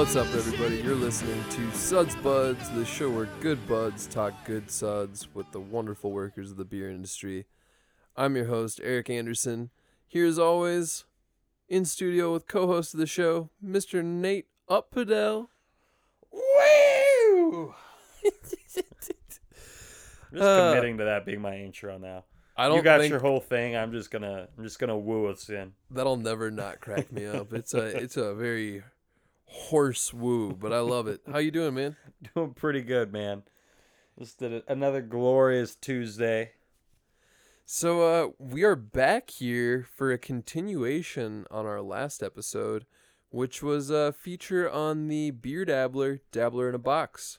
What's up, everybody? You're listening to Suds Buds, the show where good buds talk good suds with the wonderful workers of the beer industry. I'm your host, Eric Anderson. Here, as always, in studio with co host of the show, Mr. Nate Uppadell. Woo! I'm just Uh, committing to that being my intro now. I don't You got think your whole thing. I'm just gonna I'm just gonna woo us in. that'll never not crack me up. It's a it's a very hoarse woo, but I love it. How you doing, man? Doing pretty good, man. Just did it, another glorious Tuesday. So uh we are back here for a continuation on our last episode, which was a feature on the Beer Dabbler, Dabbler in a Box.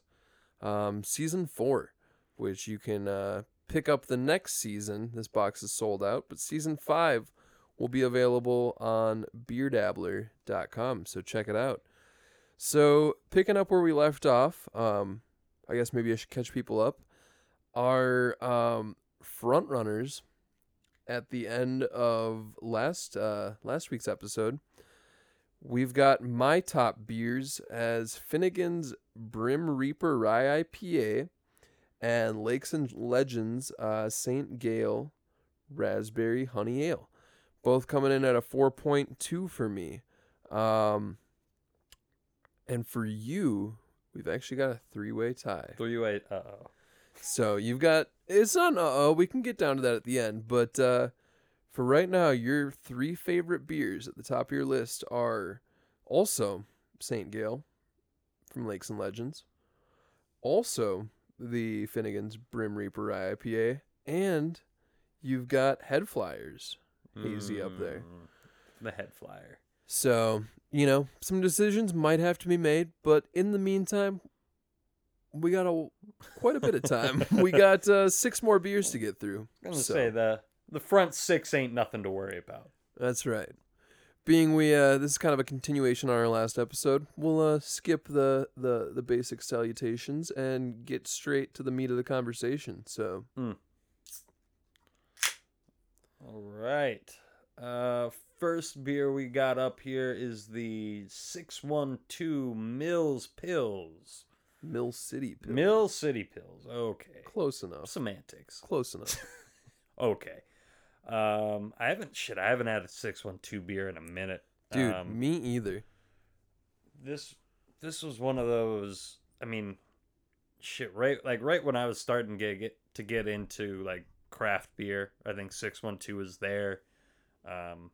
Um season 4, which you can uh pick up the next season. This box is sold out, but season 5 will be available on beerdabbler.com, so check it out. So, picking up where we left off, um I guess maybe I should catch people up. Our um front runners at the end of last uh last week's episode we've got my top beers as Finnegan's Brim Reaper Rye IPA and Lakes and Legends uh St. Gale Raspberry Honey Ale both coming in at a 4.2 for me um and for you we've actually got a three-way tie Three way. Uh oh. so you've got it's not uh oh, we can get down to that at the end, but uh for right now, your three favorite beers at the top of your list are also St. Gale from Lakes and Legends, also the Finnegan's Brim Reaper IPA, and you've got Head Flyers hazy up there. The head flyer. So, you know, some decisions might have to be made, but in the meantime, we got a quite a bit of time. we got uh, six more beers to get through. I'm gonna So, say the the front six ain't nothing to worry about. that's right. Being we uh, this is kind of a continuation on our last episode, we'll uh, skip the, the the basic salutations and get straight to the meat of the conversation. So, All right. Uh, first beer we got up here is the 612 Mills Pills. Mill City Pill. Mill City Pills. Okay. Close enough. Semantics. Close enough. Okay. Um, I haven't shit. I haven't had a 612 beer in a minute. Dude, um, me either. this this was one of those. I mean, shit. Right, like right when I was starting to get to get into like craft beer, I think 612 was there. Um,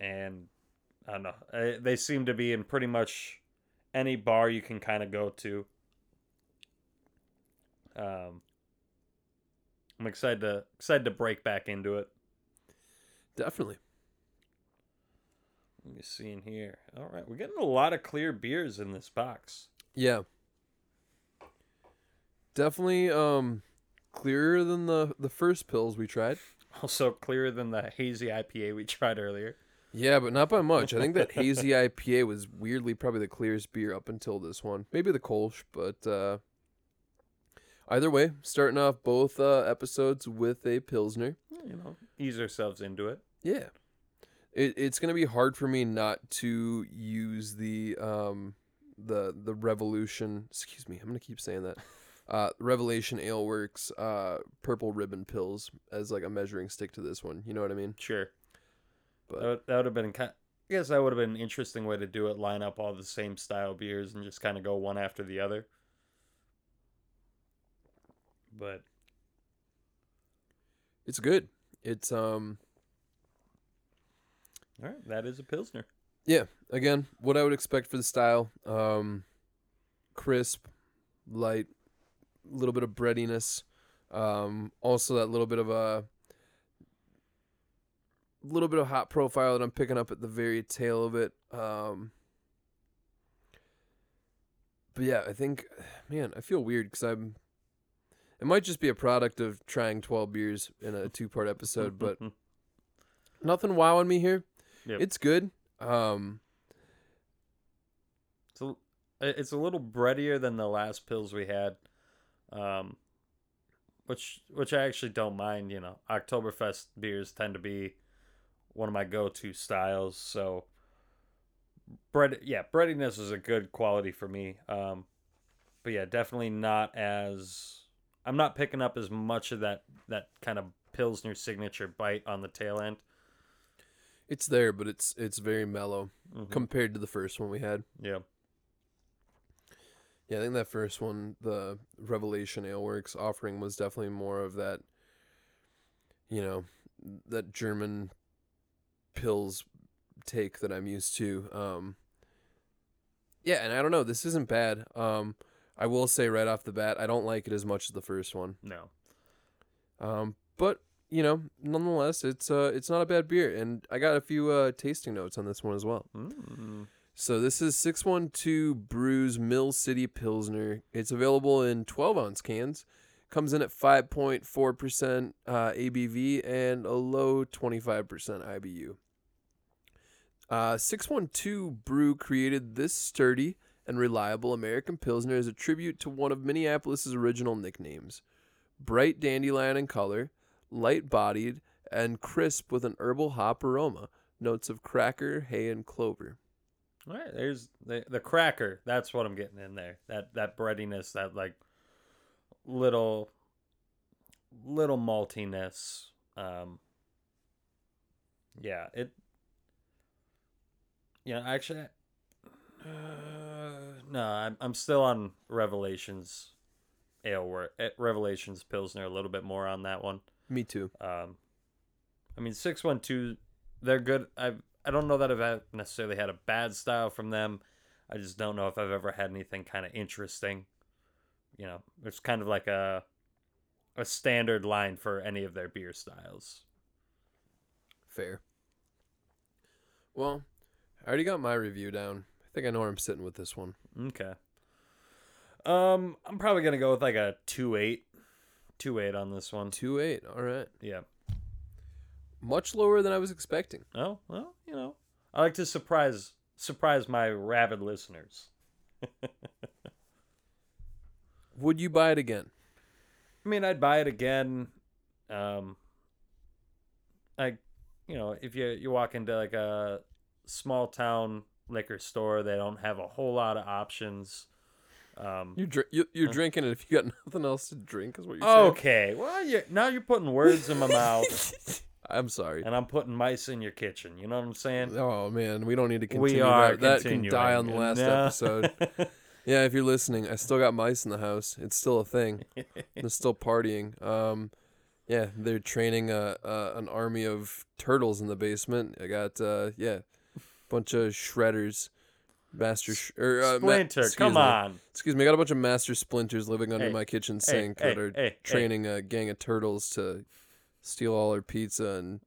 and I don't know. They seem to be in pretty much any bar you can kind of go to. Um, I'm excited to excited to break back into it. Definitely. Let me see in here. All right, we're getting a lot of clear beers in this box. Yeah. Definitely um clearer than the the first pills we tried. Also clearer than the hazy IPA we tried earlier. Yeah, but not by much. I think that hazy IPA was weirdly probably the clearest beer up until this one. Maybe the Kolsch, but uh either way, starting off both uh episodes with a pilsner. You know, ease ourselves into it. Yeah. It, it's gonna be hard for me not to use the um the the Revolution. Excuse me, I'm gonna keep saying that. Uh, Revelation Ale Works uh purple ribbon pills as like a measuring stick to this one. You know what I mean? Sure, But that would, that would have been kind. I guess that would have been an interesting way to do it. Line up all the same style beers and just kind of go one after the other. But it's good. It's um all right, that is a pilsner. yeah. Again, what I would expect for the style. Um, crisp, light, a little bit of breadiness. Um, also that little bit of a little bit of hot profile that I'm picking up at the very tail of it. Um, but yeah, I think, man, I feel weird because I'm. It might just be a product of trying 12 beers in a two part episode, but nothing wowing me here. Yep. It's good. Um, It's a, it's a little breadier than the last pills we had, um, which which I actually don't mind. You know, Oktoberfest beers tend to be one of my go-to styles. So bread yeah breadiness is a good quality for me um but yeah definitely not as i'm not picking up as much of that that kind of pilsner signature bite on the tail end It's there, but it's it's very mellow Mhm. compared to the first one we had. yeah Yeah, I think that first one, the Revelation Ale Works offering, was definitely more of that, you know, that German pills take that I'm used to. Um, yeah, and I don't know, this isn't bad. Um, I will say right off the bat, I don't like it as much as the first one. no Um, but you know, nonetheless, it's uh, it's not a bad beer, and I got a few uh tasting notes on this one as well. mm. So this is 612 Brews Mill City Pilsner. It's available in 12 ounce cans. Comes in at 5.4% uh, ABV and a low 25% IBU. Uh, 612 Brew created this sturdy and reliable American Pilsner as a tribute to one of Minneapolis' original nicknames. Bright dandelion in color, light bodied, and crisp with an herbal hop aroma. Notes of cracker, hay, and clover. All right, there's the the cracker. That's what I'm getting in there. That that breadiness, that like little little maltiness. Um Yeah, it Yeah, actually uh, no, I'm I'm still on Revelations ale work Revelations Pilsner a little bit more on that one. Me too. Um, I mean, six one two, they're good. I I don't know that I've necessarily had a bad style from them. I just don't know if I've ever had anything kind of interesting. You know, it's kind of like a a standard line for any of their beer styles. Fair. Well, I already got my review down. I think I know where I'm sitting with this one. Okay. Um, I'm probably gonna go with like a two eight, two eight on this one. Two eight. All right. Yeah. Much lower than I was expecting. Oh well, you know, I like to surprise surprise my rabid listeners. Would you buy it again? I mean, I'd buy it again. Um, I, you know, if you you walk into like a small town liquor store, they don't have a whole lot of options. Um, You dr- you, you're Huh? drinking it if you got nothing else to drink, is what you're saying. okay, well, you now you're putting words in my mouth, I'm sorry. and I'm putting mice in your kitchen. You know what I'm saying? Oh man, we don't need to continue we are that. That can die on the last No. episode. Yeah, if you're listening, I still got mice in the house. It's still a thing. They're still partying. Um, yeah, they're training a, a an army of turtles in the basement. I got uh, yeah, bunch of shredders, master sh- or uh, Splinter, excuse come me. on. Excuse me, I got a bunch of master splinters living under Hey, my kitchen hey, sink hey, that are training a gang of turtles to steal all our pizza and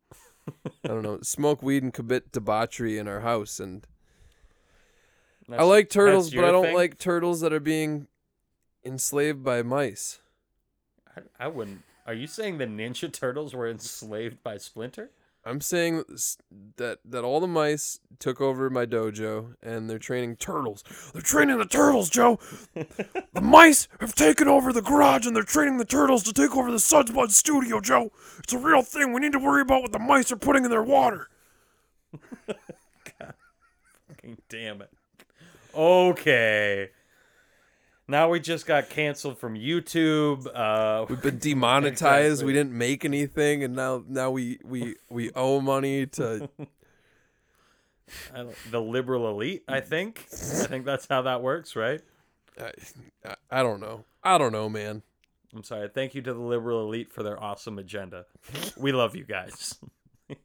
I don't know, smoke weed and commit debauchery in our house. And I like turtles, but I don't thing? like turtles that are being enslaved by mice. I, I wouldn't. Are you saying the Ninja Turtles were enslaved by Splinter? I'm saying that that all the mice took over my dojo and they're training turtles. They're training the turtles, Joe. the mice have taken over the garage and they're training the turtles to take over the Sudsbud studio, Joe. It's a real thing. We need to worry about what the mice are putting in their water. God, Fucking damn it. Okay. Now we just got canceled from YouTube. Uh, We've been demonetized. We didn't make anything, and now now we we we owe money to. The liberal elite. I think. I think that's how that works, right? I, I, I don't know. I don't know, man. I'm sorry. Thank you to the liberal elite for their awesome agenda. We love you guys.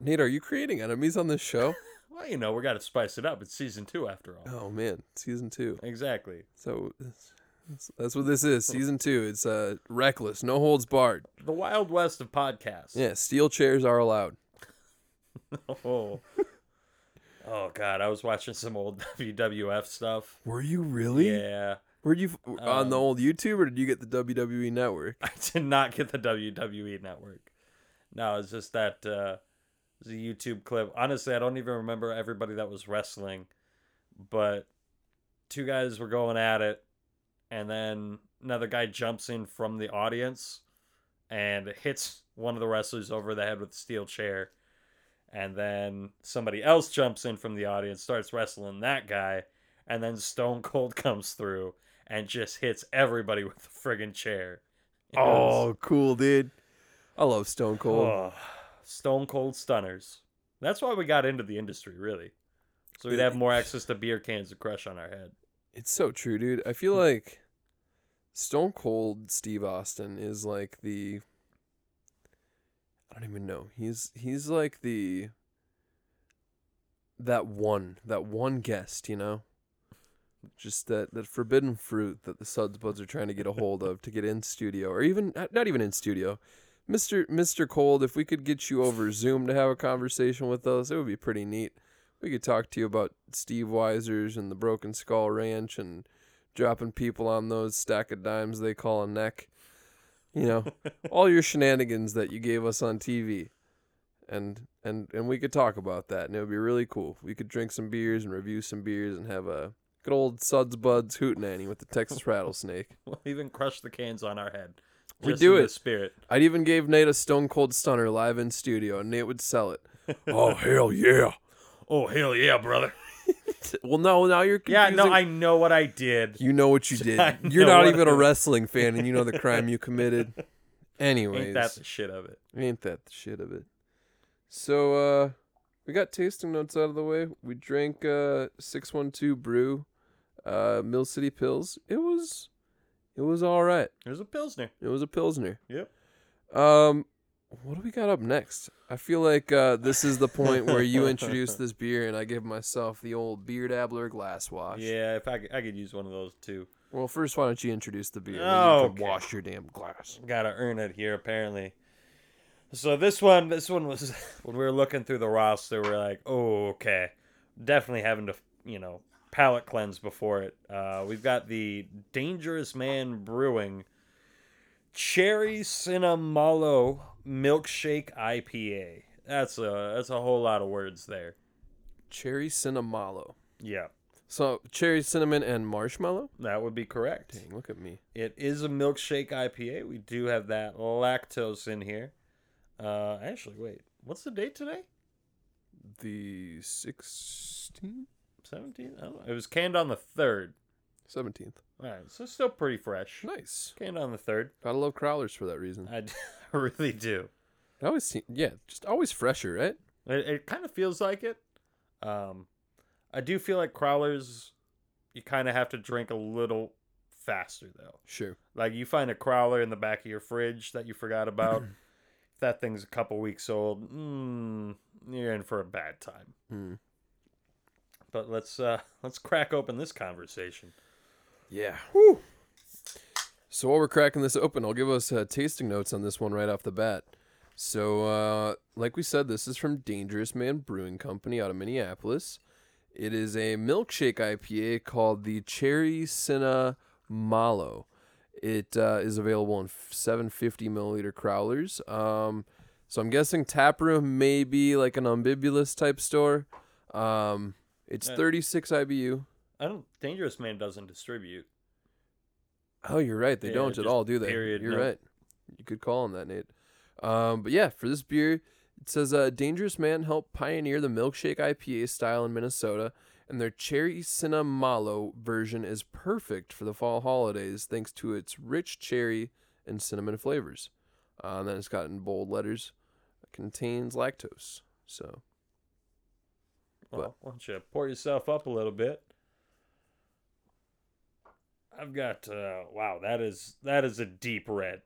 Nate, are you creating enemies on this show? Well, you know, we got to spice it up. It's season two, after all. oh man, season two. Exactly. So that's, what this is. Season two. It's uh reckless, no holds barred. The Wild West of podcasts. Yeah, steel chairs are allowed. Oh. oh God, I was watching some old WWF stuff. Were you really? Yeah. Were you f- on the Um, old YouTube or did you get the WWE network? I did not get the WWE network. No, it's just that uh was a YouTube clip. Honestly, I don't even remember everybody that was wrestling, but two guys were going at it, and then another guy jumps in from the audience and hits one of the wrestlers over the head with a steel chair, and then somebody else jumps in from the audience, starts wrestling that guy, and then Stone Cold comes through and just hits everybody with the friggin' chair. It oh, was- Oh, cool, dude. I love Stone Cold. oh, Stone Cold Stunners. That's why we got into the industry, really. So we'd have more access to beer cans to crush on our head. It's so true, dude. I feel hmm. like Stone Cold Steve Austin is like the I don't even know. He's he's like the that one, that one guest, you know? Just that that forbidden fruit that the Suds Buds are trying to get a hold of to get in studio or even not not even in studio. Mr. Mr. Cold, if we could get you over Zoom to have a conversation with us, it would be pretty neat. We could talk to you about Steve Weisers and the Broken Skull Ranch and dropping people on those stack of dimes they call a neck. You know, all your shenanigans that you gave us on TV. And and and we could talk about that and it would be really cool. We could drink some beers and review some beers and have a good old Suds Buds hootenanny with the Texas rattlesnake. We'll even crush the cans on our head. We do it. spirit. I'd even gave Nate a Stone Cold Stunner live in studio and Nate would sell it. oh hell yeah. Oh hell yeah, brother! Well no, now you're Yeah, no, I know what I did. You know what you did. I You're know not what even I- a wrestling fan, and you know the crime you committed. Anyways, Ain't that the shit of it? ain't that the shit of it? So, uh, we got tasting notes out of the way. We drank uh six one two brew, uh, Mill City Pills. It was, it was all right. There's a pilsner. It was a pilsner. Yep. Um, what do we got up next? I feel like uh, this is the point where you introduce this beer, and I give myself the old beer dabbler glass wash. Yeah, if I, could- I could use one of those too. Well, first, why don't you introduce the beer? Oh, you okay. wash your damn glass. Gotta earn it here, apparently. So this one, this one was when we were looking through the roster. We're like, oh, okay, definitely having to, you know, palate cleanse before it. Uh, we've got the Dangerous Man Brewing Cherry Cinnamalo Milkshake IPA. That's a that's a whole lot of words there. Cherry cinnamalo. Yeah, So cherry cinnamon and marshmallow. that would be correct. Dang, look at me. It is a milkshake IPA. We do have that lactose in here. Uh, actually, wait, what's the date today? The 16th, 17th? I don't know. It was canned on the 3rd. 17th. All right, so still pretty fresh. Nice. Canned on the 3rd. Gotta love crowlers for that reason. I d- really do. I always see, yeah, just always fresher, right? It, it kind of feels like it. Um, I do feel like crowlers, you kind of have to drink a little faster, though. Sure. Like you find a crowler in the back of your fridge that you forgot about. if that thing's a couple weeks old, mm, you're in for a bad time. Hmm. But let's uh let's crack open this conversation. Yeah. So while we're cracking this open, I'll give us uh, tasting notes on this one right off the bat. So, uh, like we said, this is from Dangerous Man Brewing Company out of Minneapolis. It is a milkshake IPA called the Cherry Cinna Malo. It uh, is available in 750 milliliter crowlers. Um, so I'm guessing taproom may be like an umbibulous type store. Um, it's Uh, 36 IBU. I don't Dangerous Man doesn't distribute. Oh, you're right. They Yeah, don't at just all, do they? period, You're no. right. You could call on that, Nate. Um, but yeah, for this beer, it says uh, Dangerous Man helped pioneer the milkshake IPA style in Minnesota, and their cherry cinnamalo version is perfect for the fall holidays thanks to its rich cherry and cinnamon flavors. Uh, and then it's got in bold letters, contains lactose. So Well, why don't you pour yourself up a little bit? I've got uh wow, that is that is a deep red.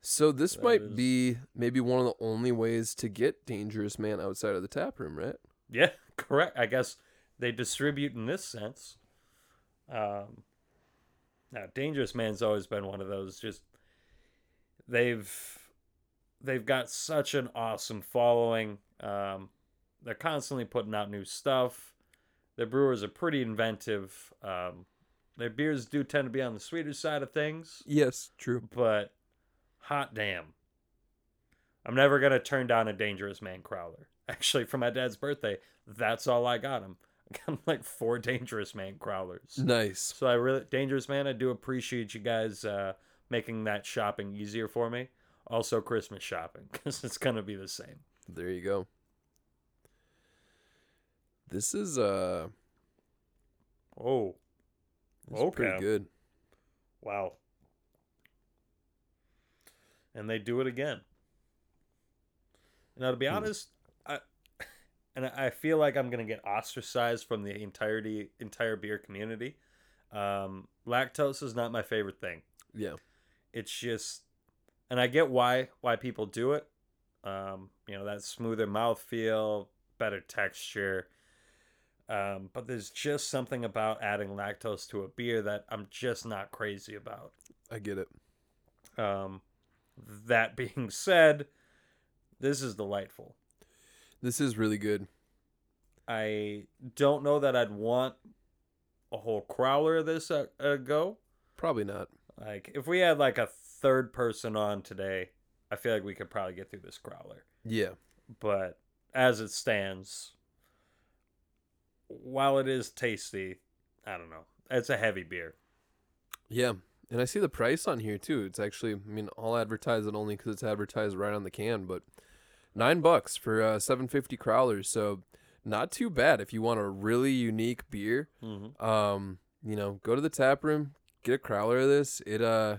So this That might is- be maybe one of the only ways to get Dangerous Man outside of the tap room, right? Yeah, correct. I guess they distribute in this sense. Um, now, Dangerous Man's always been one of those. Just they've they've got such an awesome following. Um, they're constantly putting out new stuff. Their brewers are pretty inventive. Um, their beers do tend to be on the sweeter side of things Yes, true. but hot damn. I'm never gonna turn down a Dangerous Man Crowler. Actually, for my dad's birthday, that's all I got him. I got him like four Dangerous Man Crowlers. Nice. So I really, Dangerous Man, I do appreciate you guys uh, making that shopping easier for me. Also, Christmas shopping because it's gonna be the same. There you go. This is uh Oh, this is pretty Okay. good. wow. And they do it again. Now, to be Hmm. honest, I and I feel like I'm gonna get ostracized from the entirety entire beer community. Um, lactose is not my favorite thing. Yeah. It's just, and I get why why people do it. Um, you know that smoother mouthfeel, better texture. Um, but there's just something about adding lactose to a beer that I'm just not crazy about. I get it. Um, that being said, this is delightful. This is really good. I don't know that I'd want a whole crowler of this a, a go. Probably not. Like if we had like a third person on today, I feel like we could probably get through this growler. Yeah. But as it stands, while it is tasty, I don't know. It's a heavy beer. Yeah. And I see the price on here too. It's actually, I mean, I'll advertise it only because it's advertised right on the can, but nine bucks for uh, 750 crowlers. So not too bad if you want a really unique beer. Mm-hmm. Um, you know, go to the tap room, get a crowler of this. It uh,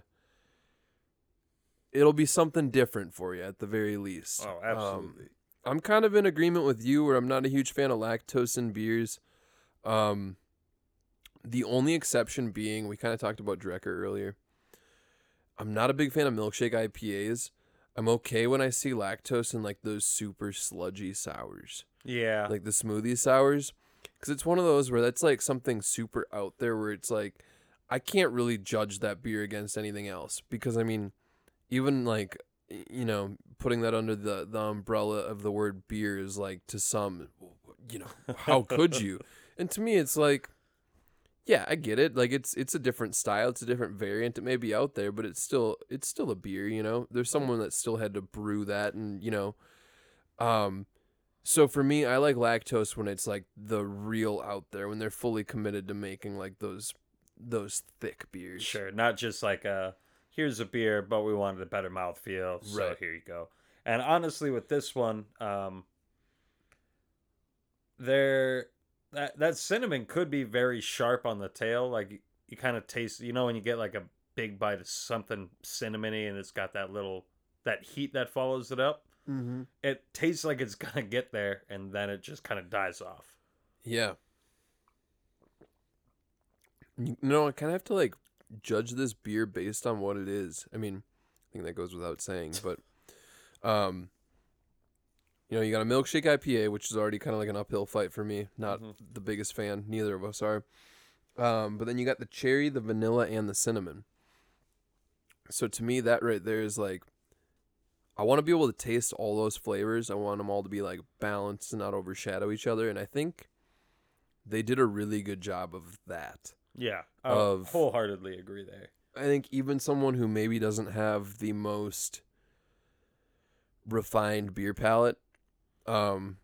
it'll be something different for you at the very least. Oh, Um, absolutely. I'm kind of in agreement with you where I'm not a huge fan of lactose in beers. Um, the only exception being, we kind of talked about Drekker earlier. I'm not a big fan of milkshake IPAs. I'm okay when I see lactose in like those super sludgy sours, yeah. like the smoothie sours, because it's one of those where that's like something super out there where it's like I can't really judge that beer against anything else because I mean, even like you know putting that under the the umbrella of the word beer is like to some, you know, how could you? And to me, it's like, yeah, I get it. Like it's it's a different style, it's a different variant. It may be out there, but it's still it's still a beer. You know, there's someone that still had to brew that, and you know, um. So for me, I like lactose when it's like the real out there, when they're fully committed to making like those those thick beers. Sure, not just like a here's a beer, but we wanted a better mouthfeel, so Right. here you go. And honestly, with this one, um, there that that cinnamon could be very sharp on the tail. Like you, you kind of taste, you know, when you get like a big bite of something cinnamony, and it's got that little that heat that follows it up. Mm-hmm. It tastes like it's gonna get there, and then it just kind of dies off. Yeah. You know, I kind of have to like judge this beer based on what it is. I mean, I think that goes without saying, but um you know, you got a milkshake IPA, which is already kind of like an uphill fight for me. Not Mhm. the biggest fan, neither of us are. Um, but then you got the cherry, the vanilla, and the cinnamon. So to me, that right there is like, I want to be able to taste all those flavors. I want them all to be like balanced and not overshadow each other. And I think they did a really good job of that. Yeah, I Of- wholeheartedly agree there. I think even someone who maybe doesn't have the most refined beer palate um,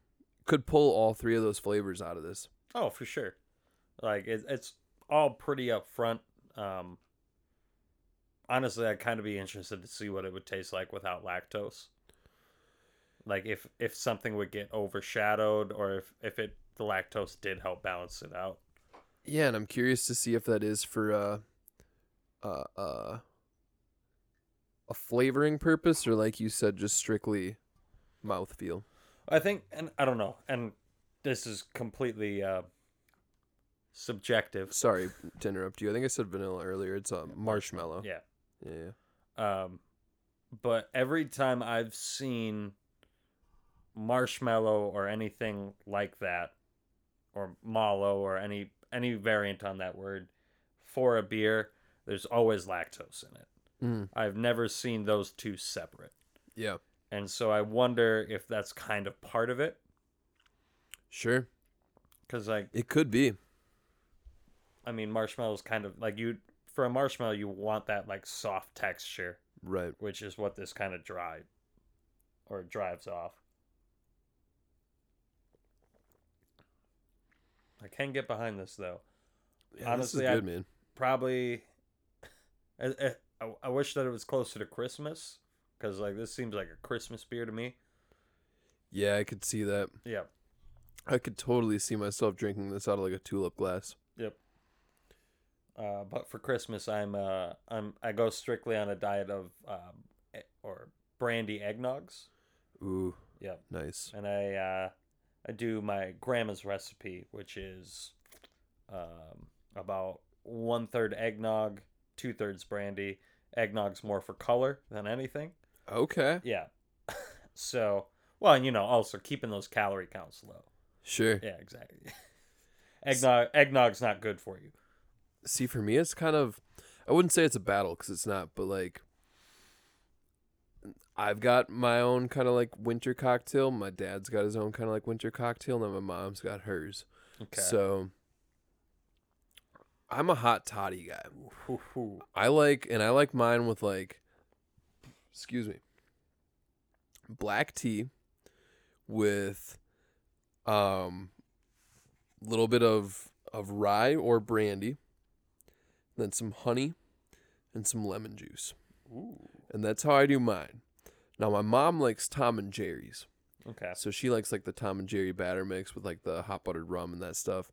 could pull all three of those flavors out of this. Oh, for sure. Like it, it's all pretty upfront. Um, honestly, I'd kind of be interested to see what it would taste like without lactose. Like if if something would get overshadowed, or if if it the lactose did help balance it out. Yeah, and I'm curious to see if that is for uh, uh, uh, a flavoring purpose or, like you said, just strictly mouthfeel. I think, and I don't know, and this is completely uh, subjective. Sorry to interrupt you. I think I said vanilla earlier. It's uh, marshmallow. Yeah. Yeah. yeah. Um, but every time I've seen marshmallow or anything like that, or mallow or any any variant on that word for a beer, there's always lactose in it. Mm, I've never seen those two separate, yeah. and so I wonder if that's kind of part of it. Sure. Because like, It could be. I mean, marshmallow's kind of like you for a marshmallow, you want that like soft texture. Right. which is what this kind of drive or drives off. I can get behind this though. Yeah, Honestly, this I- is good, man. Probably, I, I- I, I wish that it was closer to Christmas because like this seems like a Christmas beer to me. Yeah, I could see that. Yeah, I could totally see myself drinking this out of like a tulip glass. Yep. Uh, but for Christmas, I'm uh, I'm I go strictly on a diet of um, e- or brandy eggnogs. Ooh, Yep. nice. and I uh, I do my grandma's recipe, which is um, about one third eggnog, two thirds brandy. Eggnog's more for color than anything. Okay, Yeah. so well, and you know, also keeping those calorie counts low. sure. Yeah, exactly. Eggnog eggnog's not good for you. See, for me, it's kind of, I wouldn't say it's a battle because it's not, but like, I've got my own kind of like winter cocktail. My dad's got his own kind of like winter cocktail, and my mom's got hers. Okay. So, I'm a hot toddy guy. I like, and I like mine with like, excuse me, black tea with, um, a little bit of of rye or brandy, then some honey, and some lemon juice, Ooh. and that's how I do mine. Now my mom likes Tom and Jerry's, Okay. so she likes like the Tom and Jerry batter mix with like the hot buttered rum and that stuff.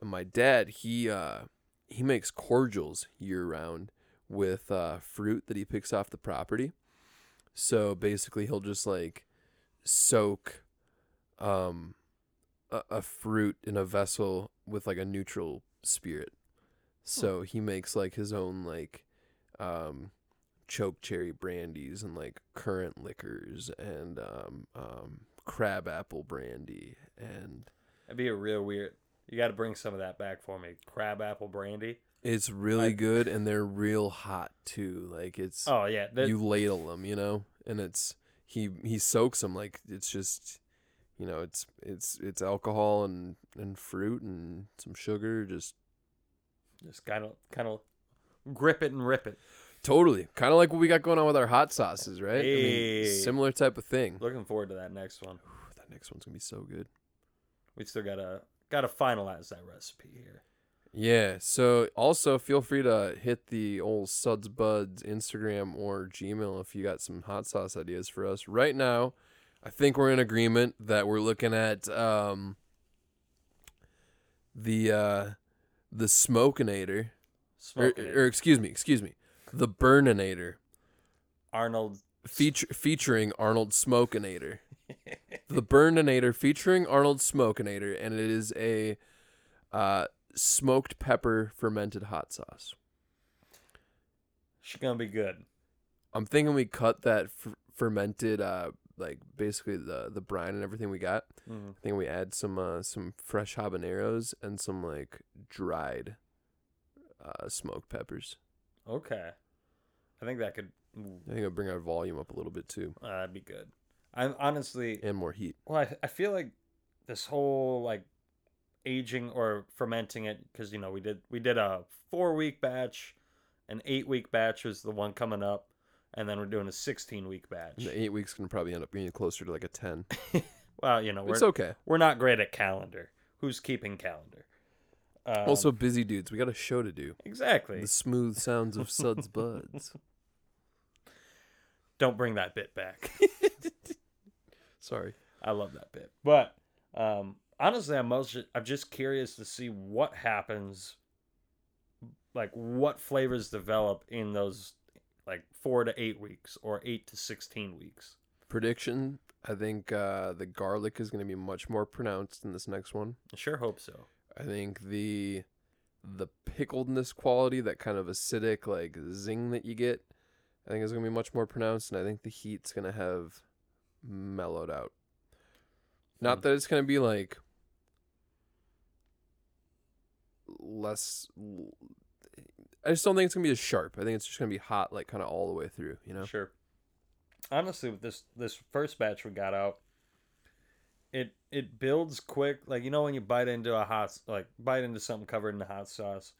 And my dad, he uh he makes cordials year round with uh fruit that he picks off the property. So basically he'll just like soak um a, a fruit in a vessel with like a neutral spirit. So he makes like his own like um choke cherry brandies and like currant liquors and um, um, crab apple brandy and That'd be a real weird. You got to bring some of that back for me. Crab apple brandy. it's really I- good and they're real hot too like it's Oh yeah, that, you ladle them you know and it's he he soaks them like it's just you know it's it's it's alcohol and and fruit and some sugar just just kind of kind of grip it and rip it. Totally kind of like what we got going on with our hot sauces right I mean, similar type of thing Looking forward to that next one. that next one's gonna be so good We still gotta gotta finalize that recipe here. Yeah. So also feel free to hit the old Suds Buds Instagram or Gmail if you got some hot sauce ideas for us. Right now, I think we're in agreement that we're looking at um the uh the Smokinator. Or, or excuse me, excuse me. The Burninator. Arnold. Feature, featuring Arnold Smokinator. the Burninator featuring Arnold Smokinator, and it is a uh, smoked pepper fermented hot sauce. She's gonna be good. I'm thinking we cut that f- fermented, uh, like basically the the brine and everything we got. Mhm. I think we add some uh, some fresh habaneros and some like dried uh, smoked peppers. Okay. I think that could. I think it'll bring our volume up a little bit too, uh, that'd be good. I'm honestly. and more heat. Well, I, I feel like this whole like aging or fermenting it because you know we did we did a four week batch, an eight week batch was the one coming up, and then we're doing a sixteen week batch. And the eight weeks can probably end up being closer to like a ten. Well, you know we're It's okay. we're not great at calendar. Who's keeping calendar? Um, also, busy dudes. We got a show to do. exactly. The smooth sounds of Suds Buds. Don't bring that bit back. Sorry. I love that bit. But um, honestly, I'm most I'm just curious to see what happens, like what flavors develop in those like four to eight weeks or eight to sixteen weeks. Prediction. I think uh, the garlic is going to be much more pronounced in this next one. I sure hope so. I think the the pickledness quality, that kind of acidic like zing that you get, I think is going to be much more pronounced, and I think the heat's going to have mellowed out. Not Hmm. that it's going to be like less. I just don't think it's going to be as sharp. I think it's just going to be hot, like kind of all the way through. You know. Sure. Honestly, with this this first batch we got out, it it builds quick. Like you know when you bite into a hot like bite into something covered in hot sauce,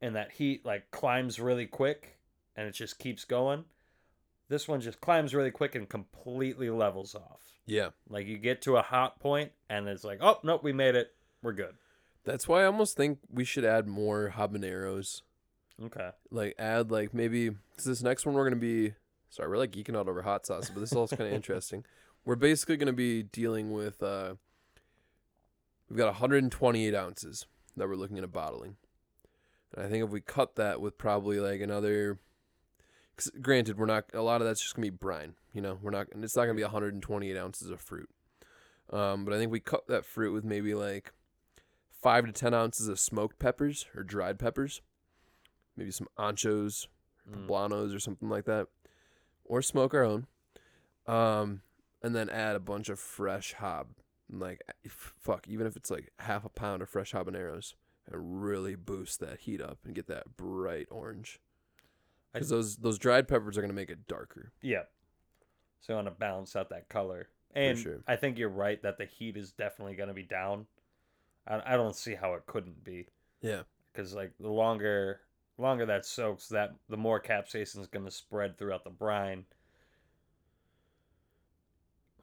and that heat like climbs really quick, and it just keeps going. This one just climbs really quick and completely levels off. Yeah. Like you get to a hot point, and it's like, oh nope, we made it. We're good. That's why I almost think we should add more habaneros. Okay. Like add like maybe cause this next one we're gonna be sorry we're like geeking out over hot sauce, but this is also kind of interesting. We're basically gonna be dealing with uh we've got 128 ounces that we're looking at bottling. And I think if we cut that with probably like another, 'cause granted, we're not a lot of that's just gonna be brine. You know, we're not. and It's not gonna be 128 ounces of fruit. Um, but I think we cut that fruit with maybe like five to ten ounces of smoked peppers or dried peppers, maybe some anchos, Mm. poblanos or something like that, or smoke our own. Um, and then add a bunch of fresh hob, like fuck, even if it's like half a pound of fresh habaneros, and really boost that heat up and get that bright orange. Because those those dried peppers are gonna make it darker. Yeah. So I want to balance out that color. And sure. I think you're right that the heat is definitely going to be down. I, I don't see how it couldn't be Yeah, because like the longer longer that soaks, that the more capsaicin is going to spread throughout the brine.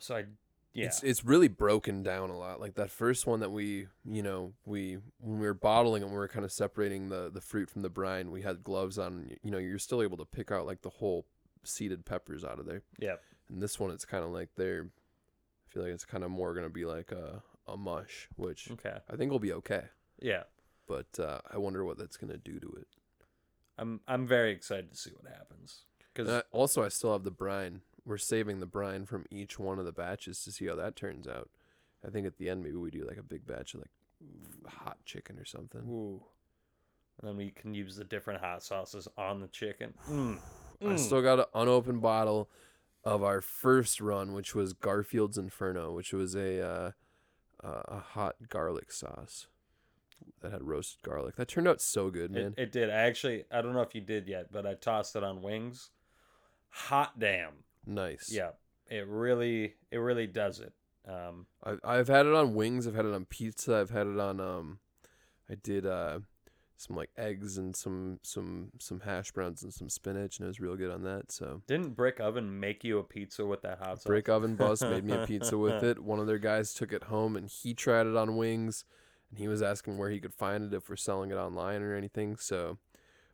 So I, yeah, It's it's really broken down a lot. Like that first one that we, you know, we when we were bottling and we were kind of separating the the fruit from the brine, we had gloves on. You know, you're still able to pick out like the whole seeded peppers out of there. yeah, And this one, it's kind of like they're. I feel like it's kind of more gonna be like a a mush, which okay, I think will be okay. yeah. But uh, I wonder what that's gonna do to it. I'm I'm very excited to see what happens because Uh, also, I still have the brine. We're saving the brine from each one of the batches to see how that turns out. I think at the end maybe we do like a big batch of like hot chicken or something. ooh, and then we can use the different hot sauces on the chicken. Mm. I Mm. still got an unopened bottle of our first run, which was Garfield's Inferno, which was a uh, uh, a hot garlic sauce that had roasted garlic. That turned out so good, man. It, it did. I actually, I don't know if you did yet, but I tossed it on wings. Hot damn! Nice. Yeah, it really, it really does it. Um, I've I've had it on wings. I've had it on pizza. I've had it on um, I did uh, some like eggs and some some some hash browns and some spinach, and it was real good on that. So didn't Brick Oven make you a pizza with that hot sauce? Brick Oven Bus made me a pizza with it. One of their guys took it home and he tried it on wings, and he was asking where he could find it if we're selling it online or anything. So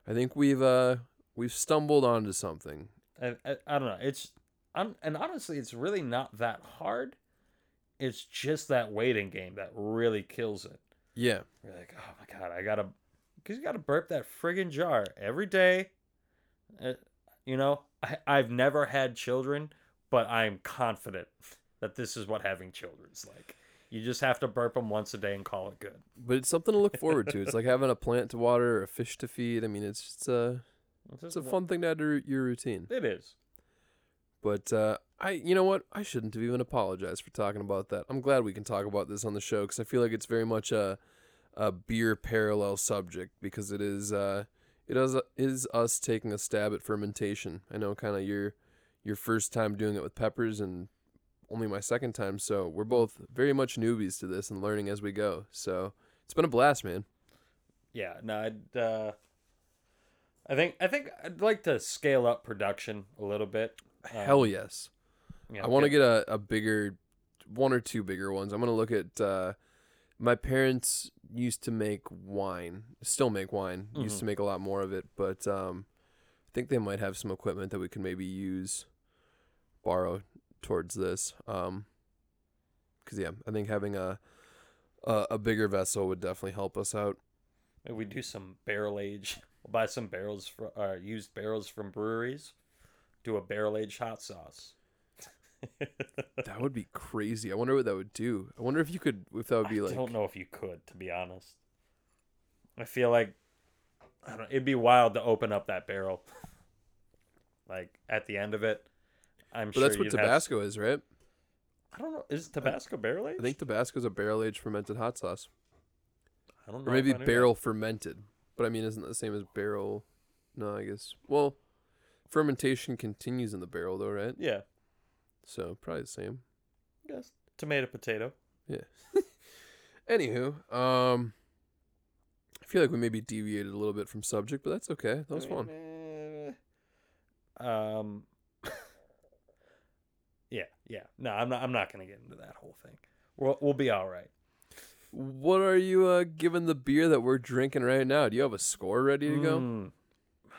I think we've uh we've stumbled onto something. I, I, I don't know. It's, I'm, and honestly, it's really not that hard. It's just that waiting game that really kills it. Yeah, You're like, oh my god, I gotta, because you gotta burp that friggin' jar every day. Uh, you know, I, I've never had children, but I'm confident that this is what having children's like. You just have to burp them once a day and call it good. but it's something to look forward to. It's like having a plant to water or a fish to feed. I mean, it's just a It's, it's a fun thing to add to your routine. It is. But uh, I, you know what? I shouldn't have even apologized for talking about that. I'm glad we can talk about this on the show because I feel like it's very much a, a beer parallel subject because it is, uh, it is, is us taking a stab at fermentation. I know kind of your, your first time doing it with peppers and only my second time, so we're both very much newbies to this and learning as we go. So it's been a blast, man. Yeah. No, I'd. Uh, I think I think I'd like to scale up production a little bit. Um, Hell yes. you I want to get a, a bigger, one or two bigger ones. I'm gonna look at. Uh, my parents used to make wine, still make wine. Used Mhm. to make a lot more of it, but um, I think they might have some equipment that we can maybe use, borrow towards this. Um, cause yeah, I think having a a, a bigger vessel would definitely help us out. Maybe we do some barrel age. We'll buy some barrels for uh, used barrels from breweries. Do a barrel aged hot sauce. That would be crazy. I wonder what that would do. I wonder if you could, if that would be I like. I don't know if you could, to be honest. I feel like I don't. It'd be wild to open up that barrel. like at the end of it, I'm But sure. that's what you'd have- Tabasco is, right? I don't know. Is Tabasco barrel aged? I think Tabasco is a barrel aged fermented hot sauce. I don't know. Or maybe knew that. barrel fermented. But I mean, isn't that the same as barrel? No, I guess. Well, fermentation continues in the barrel, though, right? Yeah. So probably the same. Yes. Tomato potato. Yeah. Anywho, um, I feel like we maybe deviated a little bit from subject, but that's okay. That was fun. um. yeah, yeah. No, I'm not. I'm not gonna get into that whole thing. We'll we'll be all right. What are you uh, giving the beer that we're drinking right now? Do you have a score ready to go? Mm.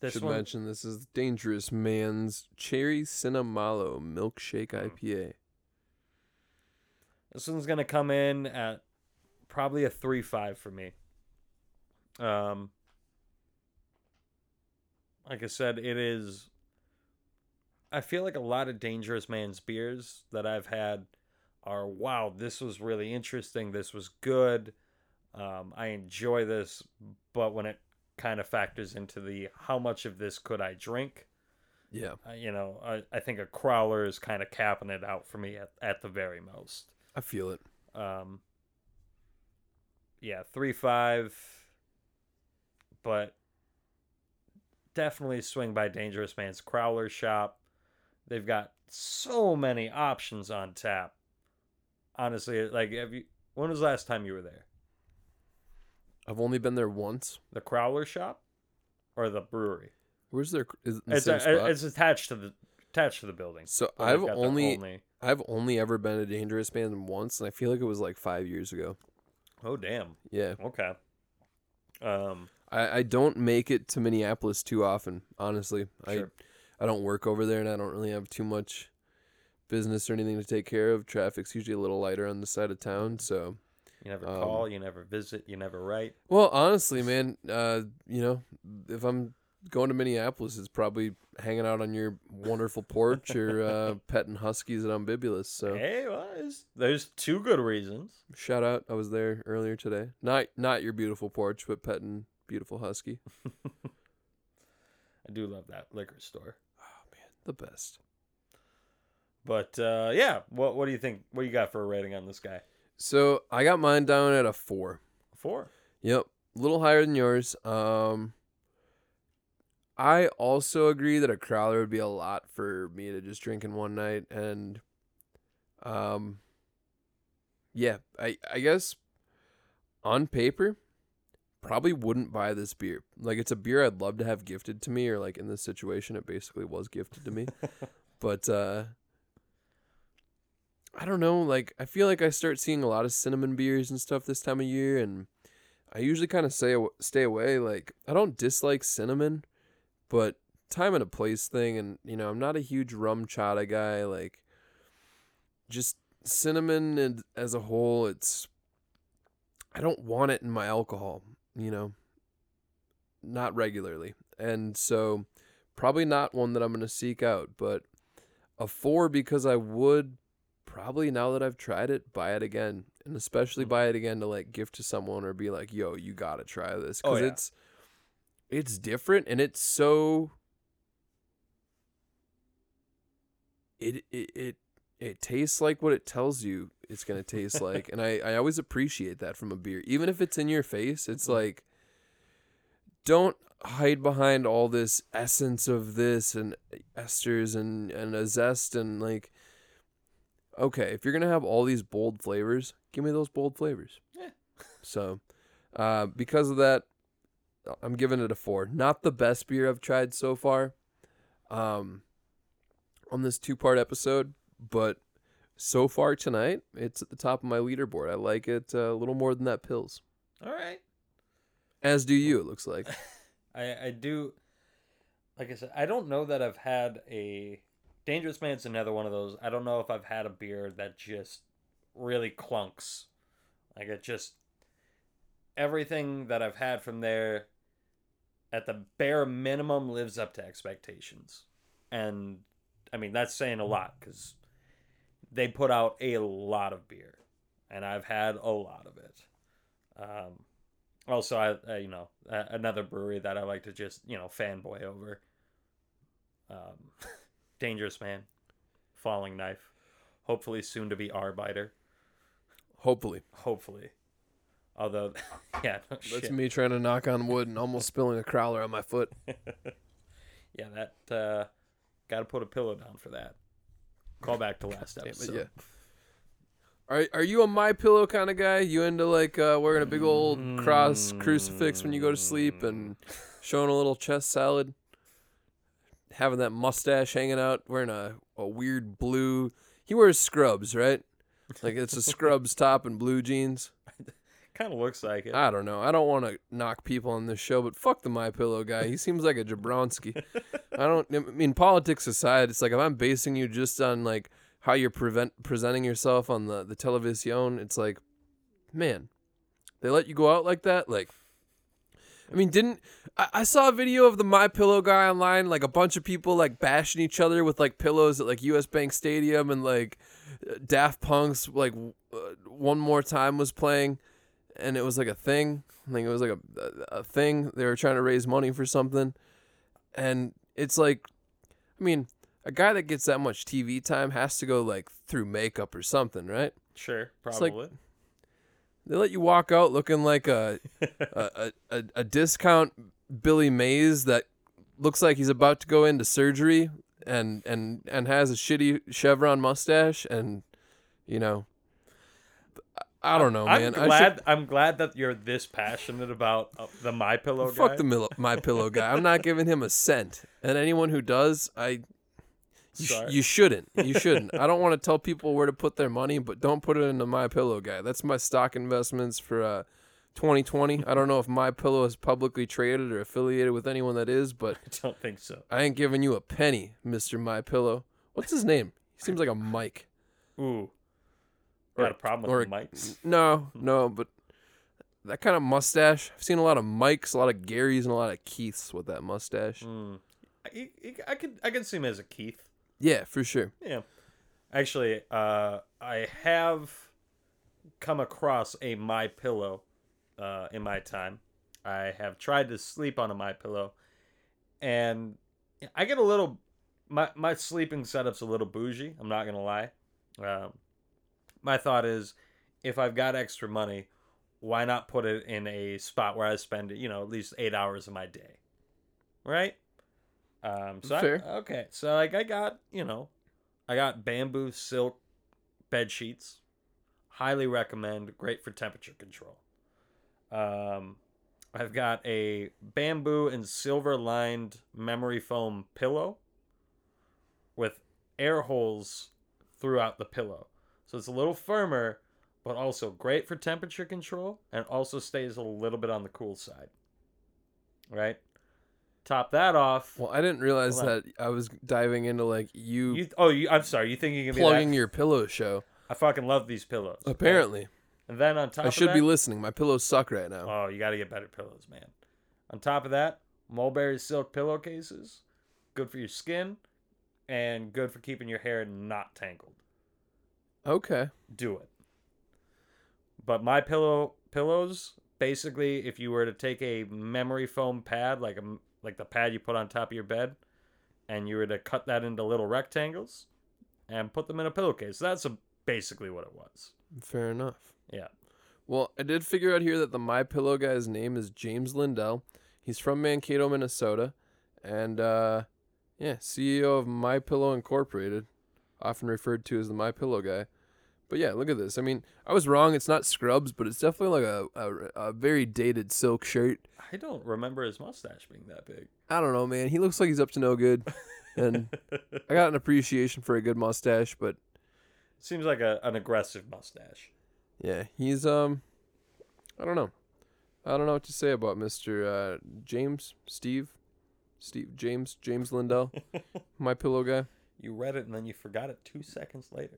This Should one, mention this is Dangerous Man's Cherry Cinnamalo Milkshake Mm. IPA. This one's gonna come in at probably a three five for me. Um, like I said, it is. I feel like a lot of Dangerous Man's beers that I've had are wow. This was really interesting. This was good. Um, I enjoy this, but when it kind of factors into the how much of this could I drink, Yeah, uh, you know, I, I think a crowler is kind of capping it out for me at, at the very most. I feel it. Um, yeah, three five, but definitely swing by Dangerous Man's Crowler Shop. They've got so many options on tap. Honestly, like, have you? When was the last time you were there? I've only been there once. The Crowler Shop, or the brewery? Where's their? Is it the It's a, it's attached to the attached to the building. so I've the only I've only ever been a Dangerous Man once, and I feel like it was like five years ago. Oh damn. Yeah, Okay. Um. I, I don't make it to Minneapolis too often. Honestly, Sure. I I don't work over there, and I don't really have too much business or anything to take care of. Traffic's usually a little lighter on the side of town, so You never Um, call. You never visit. You never write. Well, honestly, man, uh, you know, if I'm going to Minneapolis, it's probably hanging out on your wonderful porch or uh, petting huskies at Umbibulus. So Hey, well, there's, there's two good reasons. shout out, I was there earlier today. Not not your beautiful porch, but petting beautiful husky. I do love that liquor store. Oh man, the best. But uh, yeah, what what do you think? What do you got for a rating on this guy? So I got mine down at a four. Four. Yep, a little higher than yours. Um, I also agree that a crowler would be a lot for me to just drink in one night, and um, yeah, I I guess on paper, probably wouldn't buy this beer. Like it's a beer I'd love to have gifted to me, or like in this situation, it basically was gifted to me. but uh, I don't know. Like I feel like I start seeing a lot of cinnamon beers and stuff this time of year, and I usually kind of say stay away. Like I don't dislike cinnamon, but time and a place thing, and you know I'm not a huge RumChata guy. Like just cinnamon and as a whole, it's I don't want it in my alcohol. You know, not regularly, and so probably not one that I'm gonna seek out. But a four because I would probably now that I've tried it, buy it again, and especially Mm. buy it again to like gift to someone or be like, "Yo, you gotta try this," Oh, because yeah. it's it's different and it's so it it it it tastes like what it tells you it's gonna taste like, and I I always appreciate that from a beer, even if it's in your face. It's Mhm. like don't hide behind all this essence of this and esters and and a zest and like okay if you're gonna have all these bold flavors give me those bold flavors Yeah. so uh because of that i'm giving it a four not the best beer i've tried so far um on this two part episode but so far tonight it's at the top of my leaderboard i like it uh, a little more than that Pils All right. as do you it looks like I I do. Like I said, I don't know that I've had a Dangerous Man's another one of those. I don't know if I've had a beer that just really clunks. Like it just everything that I've had from there at the bare minimum lives up to expectations. And I mean that's saying a lot cuz they put out a lot of beer and I've had a lot of it. Um also, I uh, you know another brewery that I like to just you know fanboy over. Um, Dangerous Man, Falling Knife, hopefully soon to be Arbiter. hopefully Hopefully, although yeah, no That's shit. me trying to knock on wood and almost spilling a crowler on my foot. yeah, that uh, got to put a pillow down for that. Call back to last it, episode. yeah. Are are you a my pillow kind of guy? You into like uh, wearing a big old cross crucifix when you go to sleep and showing a little chest salad, having that mustache hanging out, wearing a, a weird blue. He wears scrubs, right? Like it's a scrubs top and blue jeans. Kind of looks like it. I don't know. I don't want to knock people on this show, but fuck the my pillow guy. He seems like a Jabronsky. I don't. I mean, politics aside, it's like if I'm basing you just on like how you're prevent presenting yourself on the the television. It's like, man, they let you go out like that. Like, I mean, didn't I, I saw a video of the My Pillow guy online? Like a bunch of people like bashing each other with like pillows at like U.S. Bank Stadium, and like Daft Punk's like uh, one more time was playing, and it was like a thing. I think it was like a, a thing. They were trying to raise money for something, and it's like, I mean, a guy that gets that much TV time has to go like through makeup or something, right? Sure, probably. They let you walk out looking like a a, a, a, discount Billy Mays that looks like he's about to go into surgery and and and has a shitty chevron mustache and you know I don't know, I'm man. I glad. should, I'm glad that you're this passionate about uh, the My Pillow guy. fuck the my pillow guy. I'm not giving him a cent. And anyone who does, I you, sh- you shouldn't. You shouldn't. I don't want to tell people where to put their money, but don't put it into my pillow guy. That's my stock investments for uh 2020. I don't know if my pillow is publicly traded or affiliated with anyone that is, but I don't think so. I ain't giving you a penny, Mister My Pillow. What's his name? He seems like a Mike. Ooh, Or- got a problem with the mics? No, no, but that kind of mustache. I've seen a lot of Mikes, a lot of Garys, and a lot of Keiths with that mustache. Mm. I, I, I could I could see him as a Keith. Yeah, for sure. Yeah, actually, uh, I have come across a My Pillow uh, in my time. I have tried to sleep on a My Pillow, and I get a little. My my sleeping setup's a little bougie. I'm not gonna lie. Um, my thought is, if I've got extra money, why not put it in a spot where I spend you know at least eight hours of my day, right? Um, so I- okay, so like I got you know, I got bamboo silk bed sheets. Highly recommend. Great for temperature control. Um, I've got a bamboo and silver lined memory foam pillow with air holes throughout the pillow. So it's a little firmer, but also great for temperature control and also stays a little bit on the cool side. Right? Top that off. Well, I didn't realize Hold that I was diving into like you, You, oh, you, I'm sorry. You think you can be plugging that? your pillow show. I fucking love these pillows. Apparently, And then on top I of should that, be listening. My pillows suck right now. Oh, you got to get better pillows, man. On top of that, mulberry silk pillowcases, good for your skin and good for keeping your hair not tangled. Okay. Do it. But my pillow pillows, basically, if you were to take a memory foam pad, like a like the pad you put on top of your bed, and you were to cut that into little rectangles, and put them in a pillowcase, that's a, basically what it was. Fair enough. Yeah. Well, I did figure out here that the My Pillow guy's name is James Lindell. He's from Mankato, Minnesota, and uh, yeah, CEO of My Pillow Incorporated, often referred to as the My Pillow guy. But yeah, look at this. I mean, I was wrong. It's not Scrubs, but it's definitely like a, a, a very dated silk shirt. I don't remember his mustache being that big. I don't know, man. He looks like he's up to no good, and I got an appreciation for a good mustache. But Seems like a, an aggressive mustache. yeah, he's um, I don't know. I don't know what to say about Mister uh, James Steve, Steve James James Lindell, my pillow guy. You read it and then you forgot it two seconds later.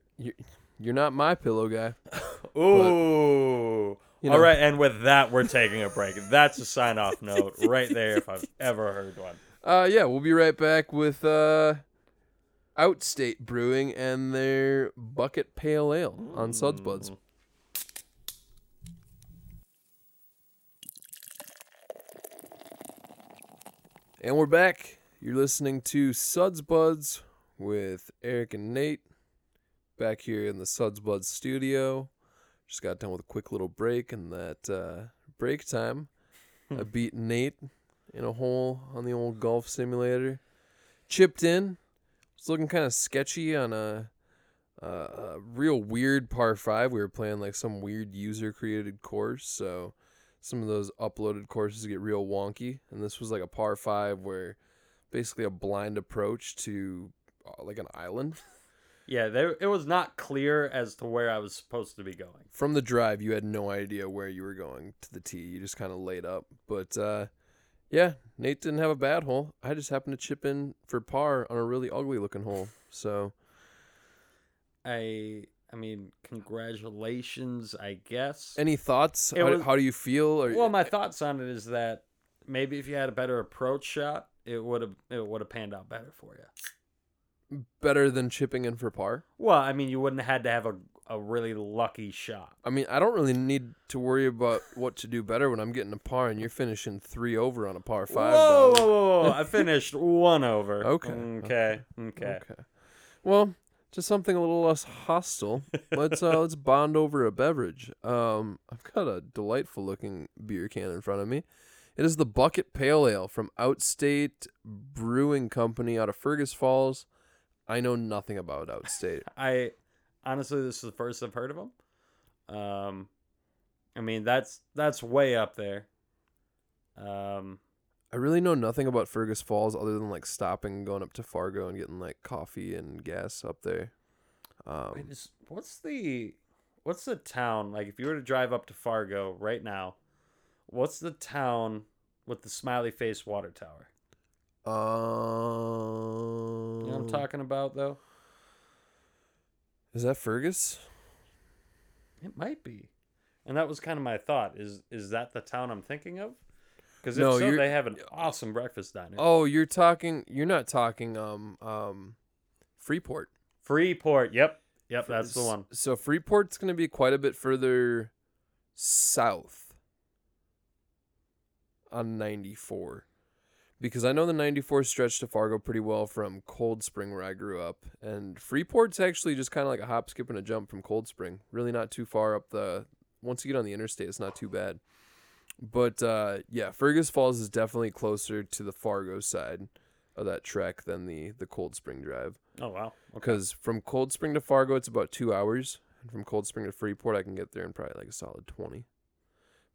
You're not my pillow guy. Ooh. You know- right, and with that, we're taking a break. That's a sign off note right there if I've ever heard one. Uh, yeah, we'll be right back with uh, Outstate Brewing and their Bucket Pale Ale on Suds Buds. Mm. And we're back. You're listening to Suds Buds with Eric and Nate back here in the Suds Buds studio. Just got done with a quick little break, and that uh, break time, I beat Nate in a hole on the old golf simulator. Chipped in. It's looking kind of sketchy on a, a, a real weird par five. We were playing like some weird user created course, so some of those uploaded courses get real wonky. And this was like a par five where basically a blind approach to uh, like an island. Yeah, there, it was not clear as to where I was supposed to be going. From the drive, you had no idea where you were going to the tee. You just kind of laid up. But uh, yeah, Nate didn't have a bad hole. I just happened to chip in for par on a really ugly looking hole. So I I mean, congratulations, I guess. Any thoughts? How, was- how do you feel? Or Well, my thoughts on it is that maybe if you had a better approach shot, it would have it would have panned out better for you. Better than chipping in for par? Well, I mean, you wouldn't have had to have a a really lucky shot. I mean, I don't really need to worry about what to do better when I'm getting a par and you're finishing three over on a par five. whoa, whoa, whoa, whoa! I finished one over. Okay, Okay. Okay. Okay. Well, to something a little less hostile. Let's uh, let's bond over a beverage. Um, I've got a delightful looking beer can in front of me. It is the Bucket Pale Ale from Outstate Brewing Company out of Fergus Falls. I know nothing about Outstate. I honestly, this is the first I've heard of them. Um, I mean, that's that's way up there. Um, I really know nothing about Fergus Falls other than like stopping and going up to Fargo and getting like coffee and gas up there. Um, wait, is, what's the what's the town like? If you were to drive up to Fargo right now, what's the town with the smiley face water tower? Um, You know what I'm talking about, though. Is that Fergus? It might be, and that was kind of my thought. Is is that the town I'm thinking of? Because if No, so, they have an awesome breakfast diner. Oh, you're talking. You're not talking. Um, um, Freeport. Freeport. Yep, yep, that's the one. So Freeport's going to be quite a bit further south on 94. Because I know the 94 stretch to Fargo pretty well from Cold Spring where I grew up. And Freeport's actually just kind of like a hop, skip, and a jump from Cold Spring. Really not too far up the. Once you get on the interstate, it's not too bad. But uh, yeah, Fergus Falls is definitely closer to the Fargo side of that trek than the, the Cold Spring drive Oh wow. Okay. because from Cold Spring to Fargo it's about two hours, and from Cold Spring to Freeport I can get there in probably like a solid twenty.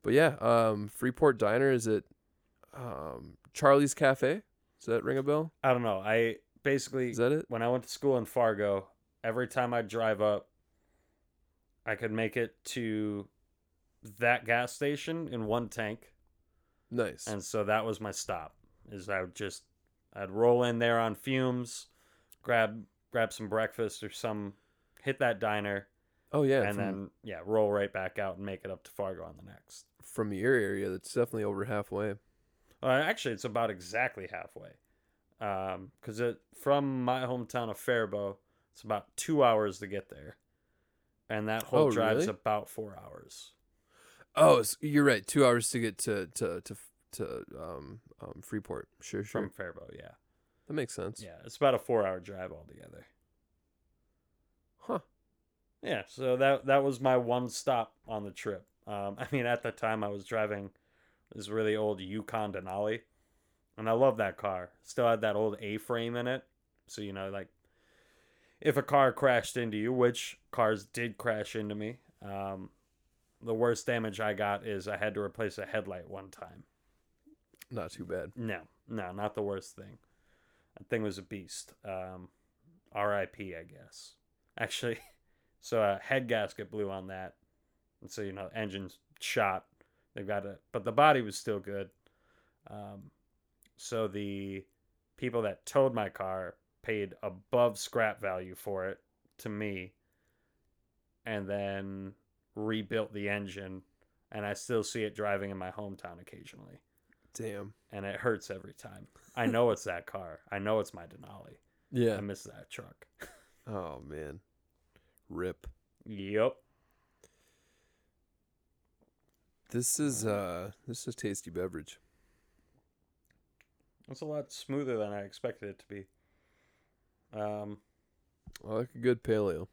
But yeah, um, Freeport Diner is it um, Charlie's Cafe? Does that ring a bell? I don't know. I basically Is that it? when I went to school in Fargo, every time I drive up, I could make it to that gas station in one tank, Nice. and so that was my stop. Is I would just I'd roll in there on fumes, grab grab some breakfast or some, hit that diner, oh yeah, and from, then yeah, roll right back out and make it up to Fargo on the next. from your area, that's definitely over halfway. Uh, actually, it's about exactly halfway. Um, cause it from my hometown of Faribault, it's about two hours to get there, and that whole Oh, drive's really? about four hours. Oh, s- you're right. Two hours to get to to to to um, um Freeport. Sure, sure. From Faribault, yeah, that makes sense. yeah, it's about a four-hour drive altogether. Huh. Yeah, so that that was my one stop on the trip. Um, I mean, at the time I was driving this really old Yukon Denali, and I love that car. Still had that old A-frame in it, so you know, like if a car crashed into you, which cars did crash into me, um, the worst damage I got is I had to replace a headlight one time. Not too bad. No, no, not the worst thing. That thing was a beast. Um, R.I.P. I guess. Actually, so a head gasket blew on that, and so you know, engine's shot. They've got it, but the body was still good. Um, so the people that towed my car paid above scrap value for it to me, and then rebuilt the engine, and I still see it driving in my hometown occasionally Damn. and it hurts every time. I know it's that car. I know it's my Denali. Yeah. I miss that truck. Oh man. Rip. Yep. This is uh this is a tasty beverage. It's a lot smoother than I expected it to be. Um, I like a good pale ale.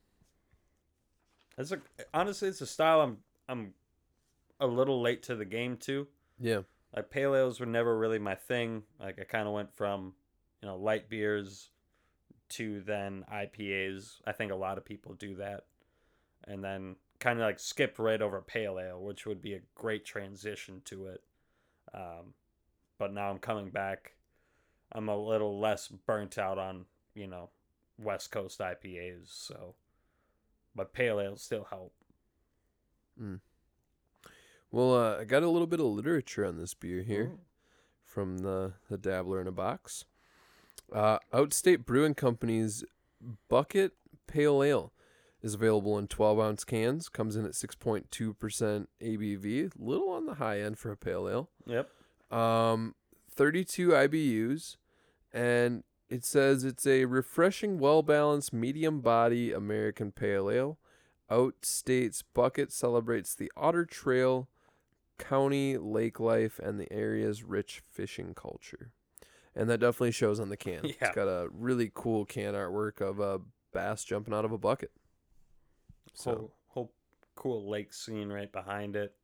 it's a honestly, it's a style I'm I'm a little late to the game too. Yeah. Like pale ales were never really my thing. Like I kind of went from you know light beers to then IPAs. I think a lot of people do that, and then kind of like skipped right over pale ale, which would be a great transition to it. Um, but now I'm coming back. I'm a little less burnt out on you know West Coast IPAs, so but pale ales still help. Well, uh, I got a little bit of literature on this beer here Ooh. from the the Dabbler in a Box. Uh, Outstate Brewing Company's Bucket Pale Ale. Is available in 12 ounce cans. Comes in at 6.2% ABV, little on the high end for a pale ale. Yep. Um, 32 IBUs, and it says it's a refreshing, well balanced, medium body American pale ale. Outstates Bucket celebrates the Otter Tail, county lake life, and the area's rich fishing culture. And that definitely shows on the can. Yeah. It's got a really cool can artwork of a bass jumping out of a bucket. So Whole, whole cool lake scene right behind it.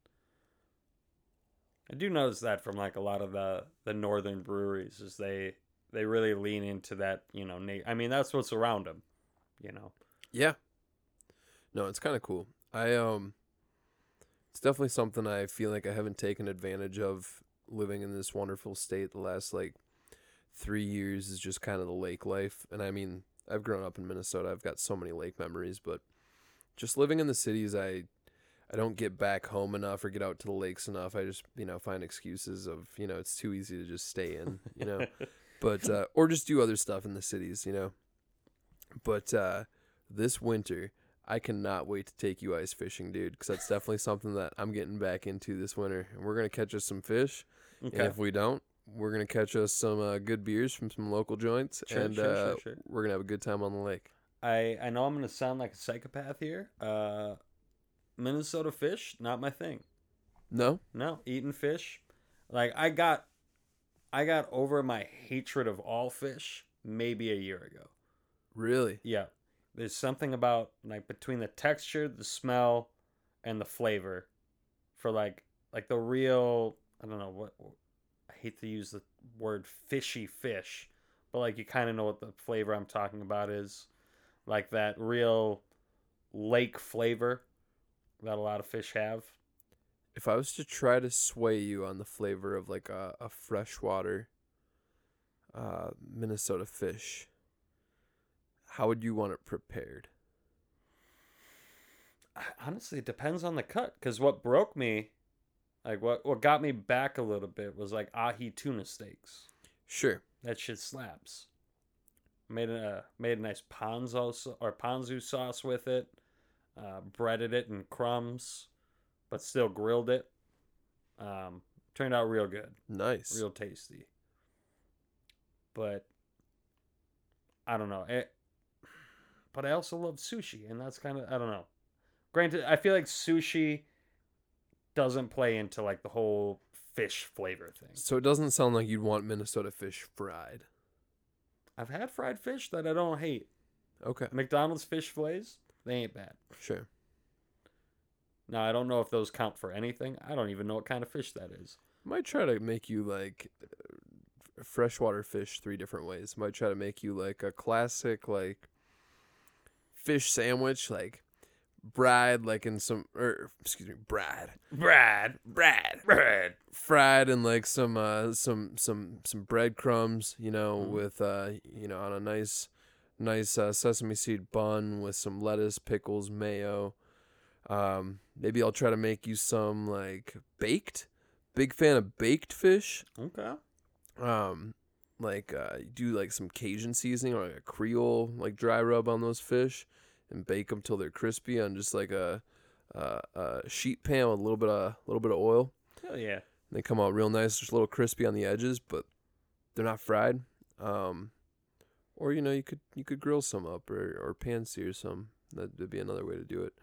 I do notice that from like a lot of the the northern breweries is they they really lean into that you know na- I mean that's what's around them, you know. Yeah. No, it's kind of cool. I um it's definitely something I feel like I haven't taken advantage of living in this wonderful state the last like 3 years is just kind of the lake life. And I mean, I've grown up in Minnesota. I've got so many lake memories, but just living in the cities I I don't get back home enough or get out to the lakes enough. I just, you know, find excuses of, you know, it's too easy to just stay in, you know. but uh, or just do other stuff in the cities, you know. But uh, this winter, I cannot wait to take you ice fishing, dude, because that's definitely something that I'm getting back into this winter. And we're gonna catch us some fish, and if we don't, we're gonna catch us some uh, good beers from some local joints, Sure, and sure, uh, sure, sure. we're gonna have a good time on the lake. I I know I'm gonna sound like a psychopath here. Uh, Minnesota fish, not my thing. No, No, eating fish. Like I got I got over my hatred of all fish maybe a year ago. really, Yeah. There's something about like between the texture, the smell, and the flavor for like like the real I don't know what I hate to use the word fishy fish, but like you kind of know what the flavor I'm talking about is. Like that real lake flavor that a lot of fish have. if I was to try to sway you on the flavor of like a, a freshwater uh, Minnesota fish, how would you want it prepared? honestly it depends on the cut because what broke me like what what got me back a little bit was like ahi tuna steaks Sure. that shit slaps made a made a nice ponzo sa- or ponzu sauce with it uh, breaded it in crumbs but still grilled it. Um, turned out real good. Nice. real tasty. But i don't know it but i also love sushi and that's kind of i don't know. Granted i feel like sushi doesn't play into like the whole fish flavor thing. So it doesn't sound like you'd want Minnesota fish fried. I've had fried fish that i don't hate Okay. mcdonald's fish fillets they ain't bad Sure. now i don't know if those count for anything i don't even know what kind of fish that is Might try to make you like uh, freshwater fish three different ways. Might try to make you like a classic like fish sandwich, like bride, like in some or excuse me, bride, brad brad, brad fried in like some uh some some some breadcrumbs, you know, Mhm. with uh you know on a nice nice uh, sesame seed bun with some lettuce, pickles, mayo. Um, maybe I'll try to make you some like baked. Big fan of baked fish. okay Um, like uh, do like some Cajun seasoning or like a Creole like dry rub on those fish, and bake them till they're crispy on just like a, a, a sheet pan with a little bit of a little bit of oil. hell yeah They come out real nice, just a little crispy on the edges, but they're not fried. Um, or you know, you could you could grill some up or or pan sear some. That would be another way to do it.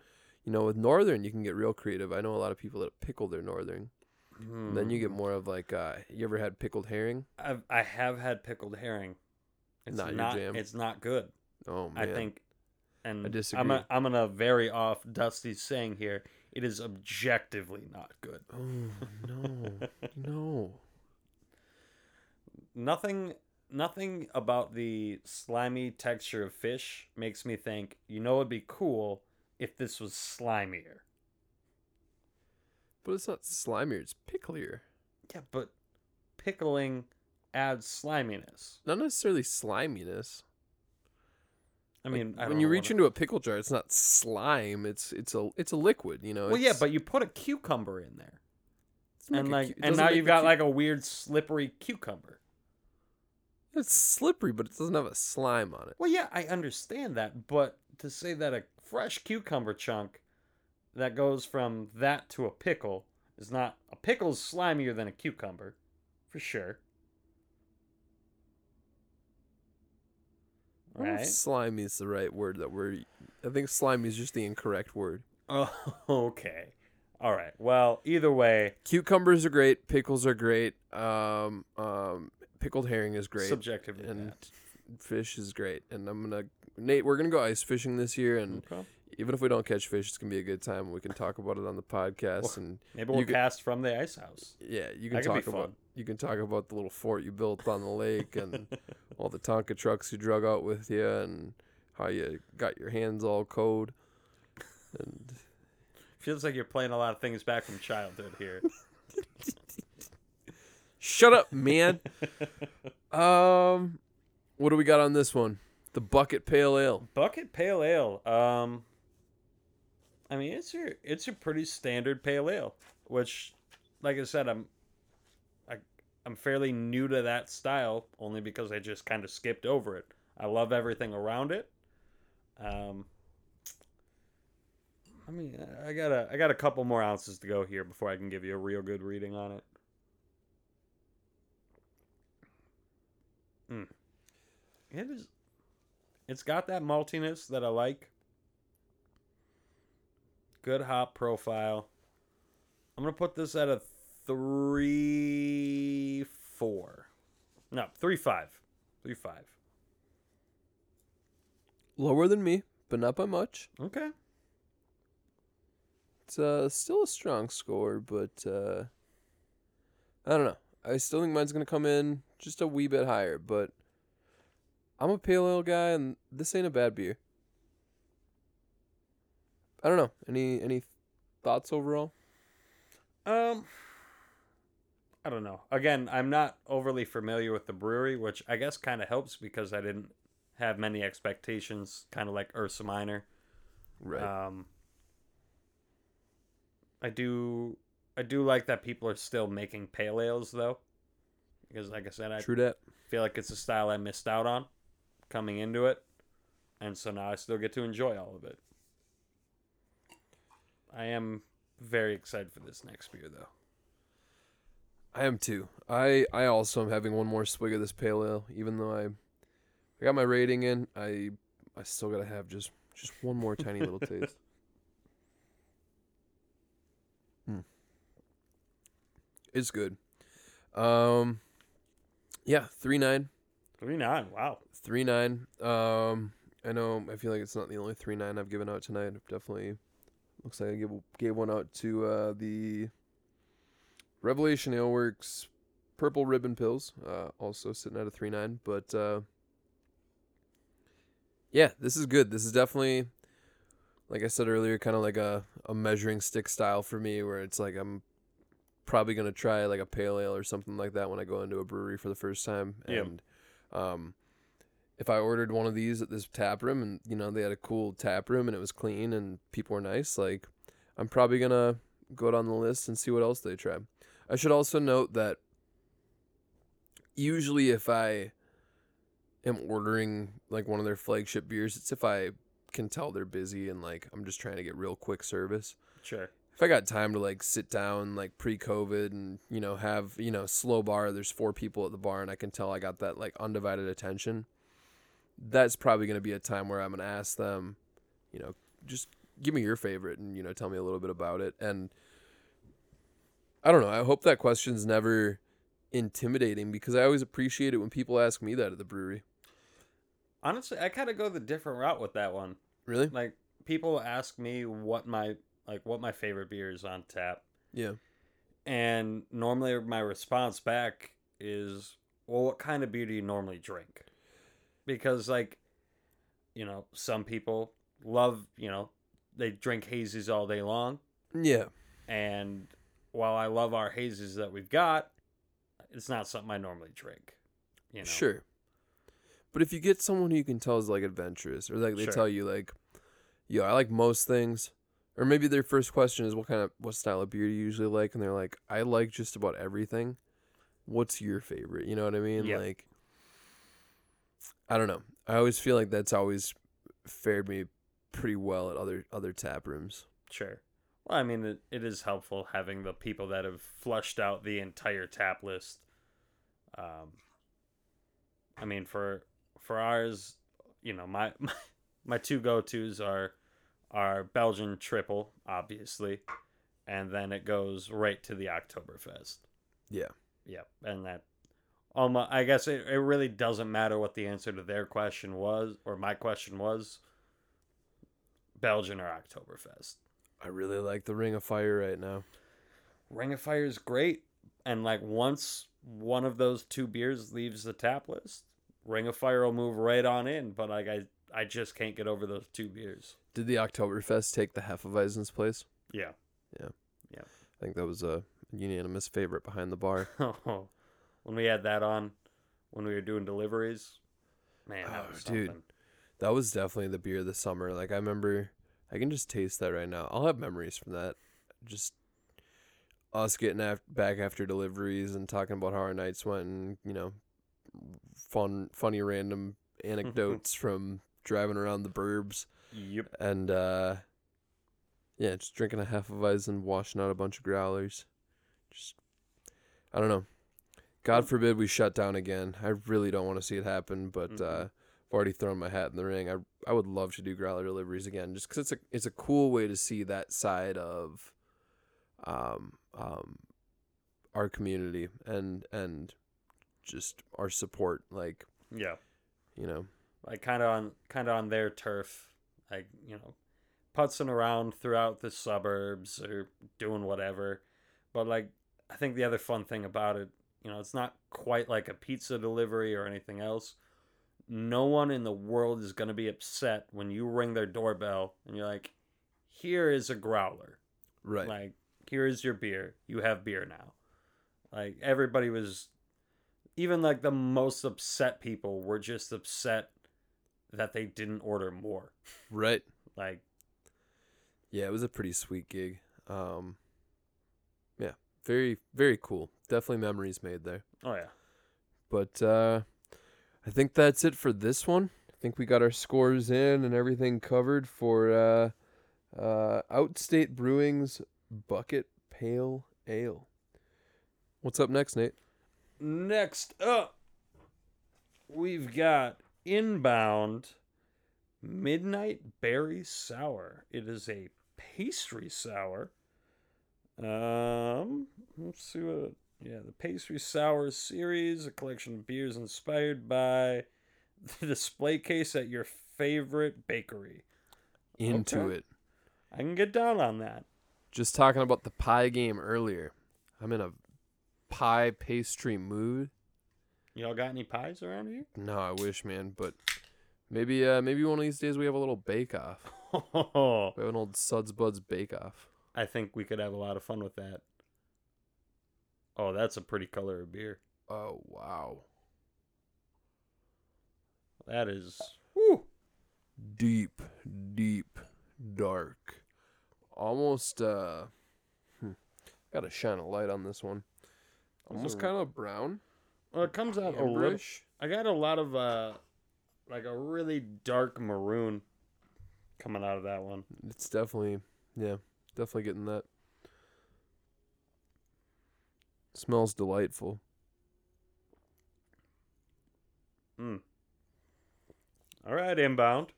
You know, with northern, you can get real creative. I know a lot of people that pickle their northern. And then you get Mm. more of like, uh, you ever had pickled herring? I've, I have had pickled herring. It's Not not, your jam. It's not good. Oh man, I think, and I I'm disagree. a, I'm gonna very off Dusty's saying here. It is objectively not good. Oh no, no. Nothing, nothing about the slimy texture of fish makes me think. You know, it'd be cool if this was slimier. But it's not slimier; it's picklier. Yeah, but pickling adds sliminess. Not necessarily sliminess. I Like, mean, I don't when you reach into a pickle jar, it's not slime. It's it's a it's a liquid. You know. well, yeah, but you put a cucumber in there, and like, cu- and now you've got cu- like a weird slippery cucumber. It's slippery, but it doesn't have a slime on it. Well, yeah, I understand that, but to say that a fresh cucumber chunk that goes from that to a pickle is not a pickle's slimier than a cucumber, for sure. I don't know if Right? slimy is the right word that we're. I think slimy is just the incorrect word. Oh, okay. All right. Well, either way, Cucumbers are great. Pickles are great. Um, um, pickled herring is great. subjective. and fish is great. And I'm gonna Nate. We're gonna go ice fishing this year, and okay. even if we don't catch fish, it's gonna be a good time. We can talk about it on the podcast, and maybe we'll cast from the ice house. yeah, you can That talk about fun. You can talk about the little fort you built on the lake and all the Tonka trucks you drug out with you, and how you got your hands all cold. And Feels like you're playing a lot of things back from childhood here. shut up, man. um, what do we got on this one? The bucket pale ale. Bucket pale ale. Um, I mean, it's your it's a pretty standard pale ale, which, like I said, I'm, I'm fairly new to that style only because I just kind of skipped over it. I love everything around it. Um, I mean, I got a I got a couple more ounces to go here before I can give you a real good reading on it. Mm. It is. It's got that maltiness that I like. Good hop profile. I'm gonna put this at a three four. No, three five. Three five. Lower than me, but not by much. Okay. It's uh, still a strong score, but uh, I don't know. I still think mine's gonna come in just a wee bit higher, but I'm a pale ale guy, and this ain't a bad beer. I don't know. Any any thoughts overall? Um I don't know. Again, I'm not overly familiar with the brewery, which I guess kind of helps because I didn't have many expectations, kind of like Ursa Minor. Right. Um, I do, I do like that people are still making pale ales though, because like I said, I True that. feel like it's a style I missed out on coming into it, and so now I still get to enjoy all of it. I am very excited for this next beer though. I am too. I I also am having one more swig of this pale ale, even though I I got my rating in. I I still gotta have just just one more tiny little taste. Hmm. It's good. Um, yeah, three nine, Three nine. Wow. three nine. Um, I know. I feel like it's not the only three nine I've given out tonight. I've definitely looks like I gave gave one out to uh, the Revelation Ale Works Purple Ribbon Pils, uh, also sitting at a three nine. But uh, yeah, this is good. This is definitely, like I said earlier, kind of like a, a measuring stick style for me, where it's like I'm probably gonna try like a pale ale or something like that when I go into a brewery for the first time. Yeah. And um, if I ordered one of these at this tap room and you know they had a cool tap room and it was clean and people were nice, like I'm probably gonna go down the list and see what else they try. I should also note that usually if I am ordering like one of their flagship beers, it's if I can tell they're busy and like I'm just trying to get real quick service. Sure. If I got time to like sit down like pre-COVID and you know have you know slow bar, there's four people at the bar and I can tell I got that like undivided attention. That's probably going to be a time where I'm going to ask them, you know, just give me your favorite and you know tell me a little bit about it and I don't know. I hope that question's never intimidating because I always appreciate it when people ask me that at the brewery. Honestly, I kind of go the different route with that one. Really? Like people ask me what my like what my favorite beer is on tap, Yeah. and normally my response back is, "Well, what kind of beer do you normally drink?" Because like, you know, some people love, you know, they drink hazies all day long, Yeah. and while I love our hazes that we've got, it's not something I normally drink. You know. Sure. But if you get someone who you can tell is like adventurous, or like they Sure. tell you like, yo, I like most things, or maybe their first question is what kind of what style of beer do you usually like, and they're like, I like just about everything. What's your favorite? You know what I mean? Yeah. Like, I don't know. I always feel like that's always fared me pretty well at other other tap rooms. Sure. Well, I mean, it, it is helpful having the people that have flushed out the entire tap list. Um, I mean, for for ours, you know, my my, my two go tos are are Belgian triple, obviously, and then it goes right to the Oktoberfest. Yeah. Yep, and that. Um, I guess it, it really doesn't matter what the answer to their question was, or my question was. Belgian or Oktoberfest. I really like the Ring of Fire right now. Ring of Fire is great, and like once one of those two beers leaves the tap list, Ring of Fire will move right on in. But like I, I just can't get over those two beers. Did the Oktoberfest take the Hefeweizen's place? Yeah. Yeah. Yeah. I think that was a unanimous favorite behind the bar. oh, when we had that on, when we were doing deliveries, man, that Oh, was dude. That was definitely the beer of the summer. Like I remember, I can just taste that right now. I'll have memories from that. Just us getting af- back after deliveries and talking about how our nights went, and you know, fun, funny, random anecdotes from driving around the burbs, Yep. and uh, yeah, just drinking a Hefeweizen, washing out a bunch of growlers. Just, I don't know. God forbid we shut down again. I really don't want to see it happen, but Mhm. uh, I've already thrown my hat in the ring. I I would love to do growler deliveries again, just because it's a it's a cool way to see that side of, um um, our community and and just our support. Like Yeah. you know, like kind of on kind of on their turf, like you know, putzing around throughout the suburbs or doing whatever. But like, I think the other fun thing about it, you know, it's not quite like a pizza delivery or anything else. No one in the world is gonna be upset when you ring their doorbell and you're like, "Here is a growler." right? Like, here is your beer. You have beer now. Like everybody was even like the most upset people were just upset that they didn't order more. right. Like Yeah, it was a pretty sweet gig. Um, yeah, very very cool. Definitely memories made there. oh yeah. But uh, I think that's it for this one. I think we got our scores in and everything covered for uh, uh, Outstate Brewing's Bucket Pale Ale. What's up next, Nate? Next up we've got Inbound Midnight Berry Sour. It is a pastry sour. Um, let's see what. Yeah, the pastry sour series, a collection of beers inspired by the display case at your favorite bakery. Into Okay. it. I can get down on that. Just talking about the pie game earlier. I'm in a pie pastry mood. Y'all got any pies around here? No, I wish, man, but maybe uh maybe one of these days we have a little bake off. We have an old Suds Buds bake off. I think we could have a lot of fun with that. Oh, that's a pretty color of beer. Oh wow. That is. Woo! Deep, deep, dark. Almost uh hmm, gotta shine a light on this one. Almost kind of brown. Well, it comes out a little. I got a lot of uh, like a really dark maroon coming out of that one. It's definitely yeah, definitely getting that. Smells delightful. Mm. All right, inbound.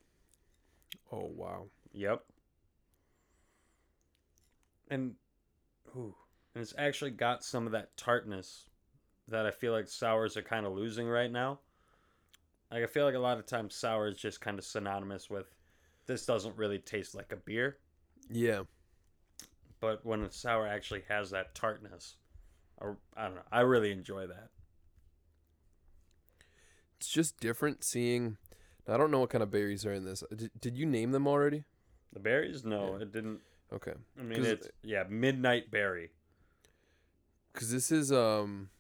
Oh wow. Yep. And, ooh, and it's actually got some of that tartness that I feel like sours are kind of losing right now. Like I feel like a lot of times sour is just kind of synonymous with this doesn't really taste like a beer, Yeah. but when a sour actually has that tartness, I, I don't know. I really enjoy that. It's just different seeing I don't know what kind of berries are in this. Did, did you name them already? The berries, no, Yeah. it didn't. Okay. I mean, it's yeah, midnight berry. Cuz this is um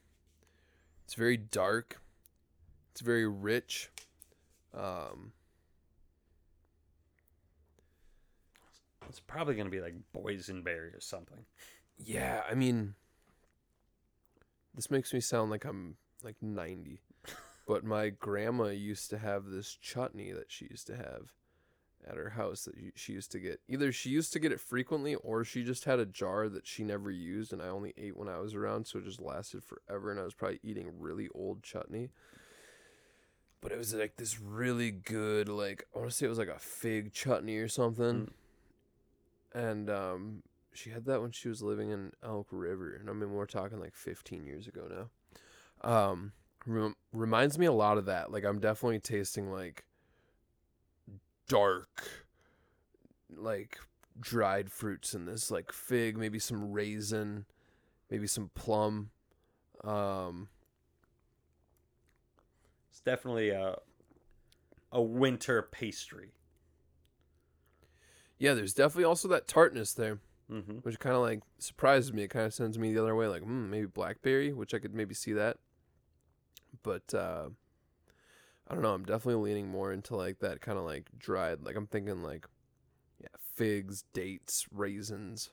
it's very dark. It's very rich. Um It's probably gonna be like boysenberry or something. Yeah, I mean, this makes me sound like I'm like 90. but my grandma used to have this chutney that she used to have. at her house that she used to get. Either she used to get it frequently, or she just had a jar that she never used, and I only ate when I was around, so it just lasted forever. And I was probably eating really old chutney. But it was like this really good, like I want to say it was like a fig chutney or something. And um, she had that when she was living in Elk River, and I mean we're talking like 15 years ago now. Um, rem- reminds me a lot of that. Like I'm definitely tasting like dark, like dried fruits in this, like fig, maybe some raisin, maybe some plum. Um, It's definitely a a winter pastry. yeah, there's definitely also that tartness there. Mm-hmm. which kind of like surprises me. It kind of sends me the other way, like hmm, maybe blackberry, which I could maybe see that. But uh, I don't know. I'm definitely leaning more into like that kind of like dried. Like I'm thinking like yeah, figs, dates, raisins.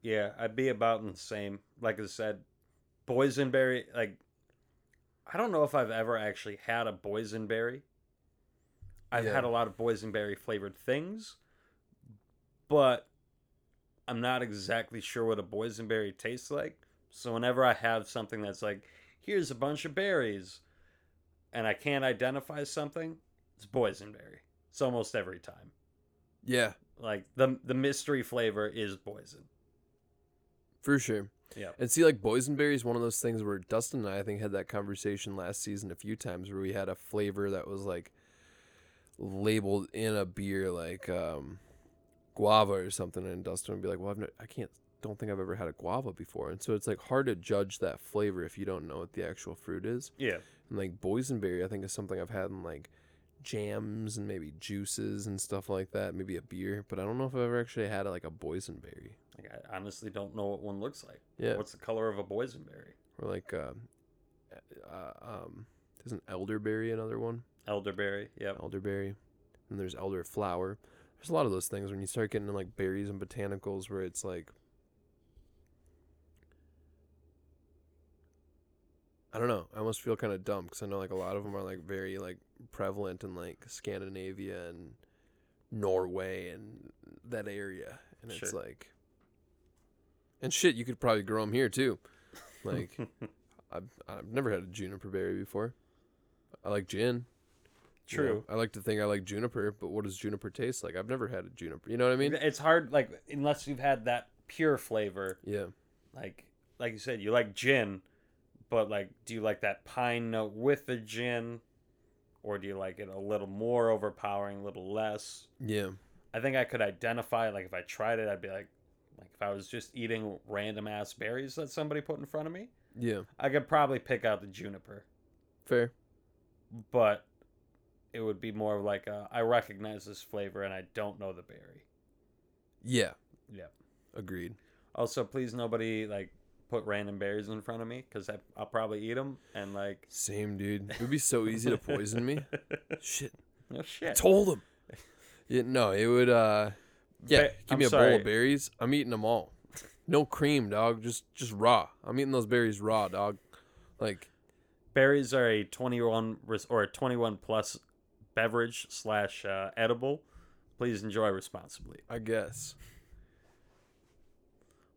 Yeah, I'd be about in the same. Like I said, boysenberry. Like, I don't know if I've ever actually had a boysenberry. I've Yeah. had a lot of boysenberry flavored things, but I'm not exactly sure what a boysenberry tastes like. So whenever I have something that's like, here's a bunch of berries, and I can't identify something, it's boysenberry. It's almost every time. Yeah, Like the the mystery flavor is poison. for sure. Yeah. And see, like boysenberry is one of those things where Dustin and I, I think, had that conversation last season a few times where we had a flavor that was like labeled in a beer, like um, guava or something, and Dustin would be like, "Well, I've no, I can't, don't think I've ever had a guava before," and so it's like hard to judge that flavor if you don't know what the actual fruit is. Yeah. And like boysenberry, I think is something I've had in like jams and maybe juices and stuff like that, maybe a beer, but I don't know if I've ever actually had like a boysenberry. Like I honestly don't know what one looks like. Yeah. What's the color of a boysenberry? or like uh, uh, um isn't elderberry another one Elderberry. Yep. elderberry and there's elderflower there's a lot of those things when you start getting into like berries and botanicals where it's like i don't know i almost feel kind of dumb because i know like a lot of them are like very like prevalent in like scandinavia and norway and that area and it's like and shit you could probably grow them here too like I've, I've never had a juniper berry before. I like gin. True. I like to think I like juniper, but what does juniper taste like? I've never had a juniper. You know what I mean? it's hard like unless you've had that pure flavor. Yeah. Like like you said, you like gin, but like do you like that pine note with the gin? Or do you like it a little more overpowering, a little less? Yeah. I think I could identify like if I tried it, I'd be like like if I was just eating random ass berries that somebody put in front of me, Yeah. I could probably pick out the juniper. Fair. but it would be more of like a, I recognize this flavor and I don't know the berry. Yeah. Yeah. Agreed. Also, please nobody like put random berries in front of me because I'll probably eat them and like. Same, dude. It would be so easy to poison me. Shit. oh shit! Told him. Yeah, no, it would uh yeah, give I'm me a bowl of berries. I'm eating them all. No cream, dog. Just just raw. I'm eating those berries raw, dog. Like Berries are a twenty-one res- or a twenty-one plus beverage slash uh, edible. Please enjoy responsibly. I guess.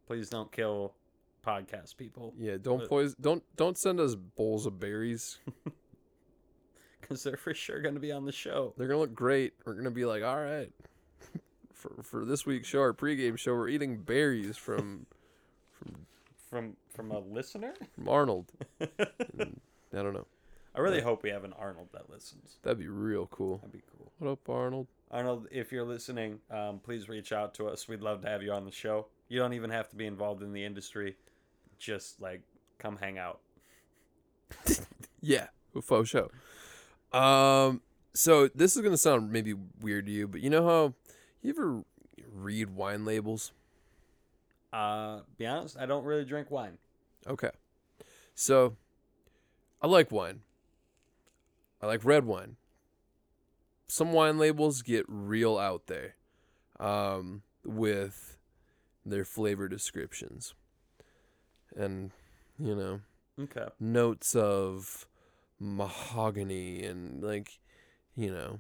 Please don't kill podcast people Yeah, don't But- poison don't don't send us bowls of berries. because they're for sure going to be on the show. They're gonna look great. We're gonna be like, all right. For for this week's show, our pregame show, we're eating berries from From from from a listener. from Arnold. And I don't know. I really hope we have an Arnold that listens. That'd be real cool. That'd be cool. What up, Arnold? Arnold, if you're listening, um, please reach out to us. We'd love to have you on the show. You don't even have to be involved in the industry. Just like come hang out. Yeah, faux show. Um, so this is gonna sound maybe weird to you, but you know how you ever read wine labels? Uh, be honest, I don't really drink wine. Okay, so I like wine. I like red wine. Some wine labels get real out there, um, with their flavor descriptions, and you know Okay. notes of mahogany and like you know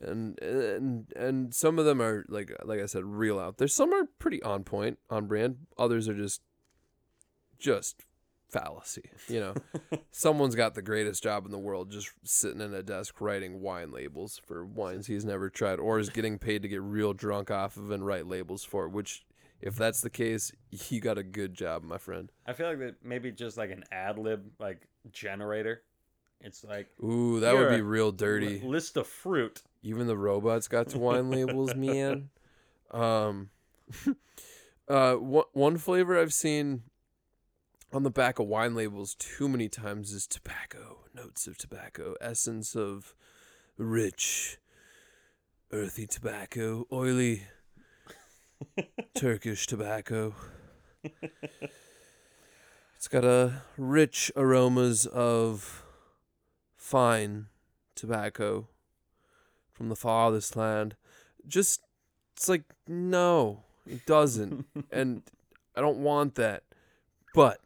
and and and some of them are like like I said, real out there. Some are pretty on point, on brand. Others are just just fallacy. You know, someone's got the greatest job in the world, just sitting in a desk writing wine labels for wines he's never tried, or is getting paid to get real drunk off of and write labels for. Which, if that's the case, you got a good job, my friend. I feel like that maybe just like an ad lib like generator. It's like Ooh, that would be real dirty. list of fruit. Even the robots got to wine labels, man. Um, uh, one one flavor I've seen on the back of wine labels too many times is tobacco. Notes of tobacco, essence of rich, earthy tobacco, oily Turkish tobacco. It's got a rich aromas of fine tobacco from the farthest land. Just it's like no, it doesn't. and I don't want that. But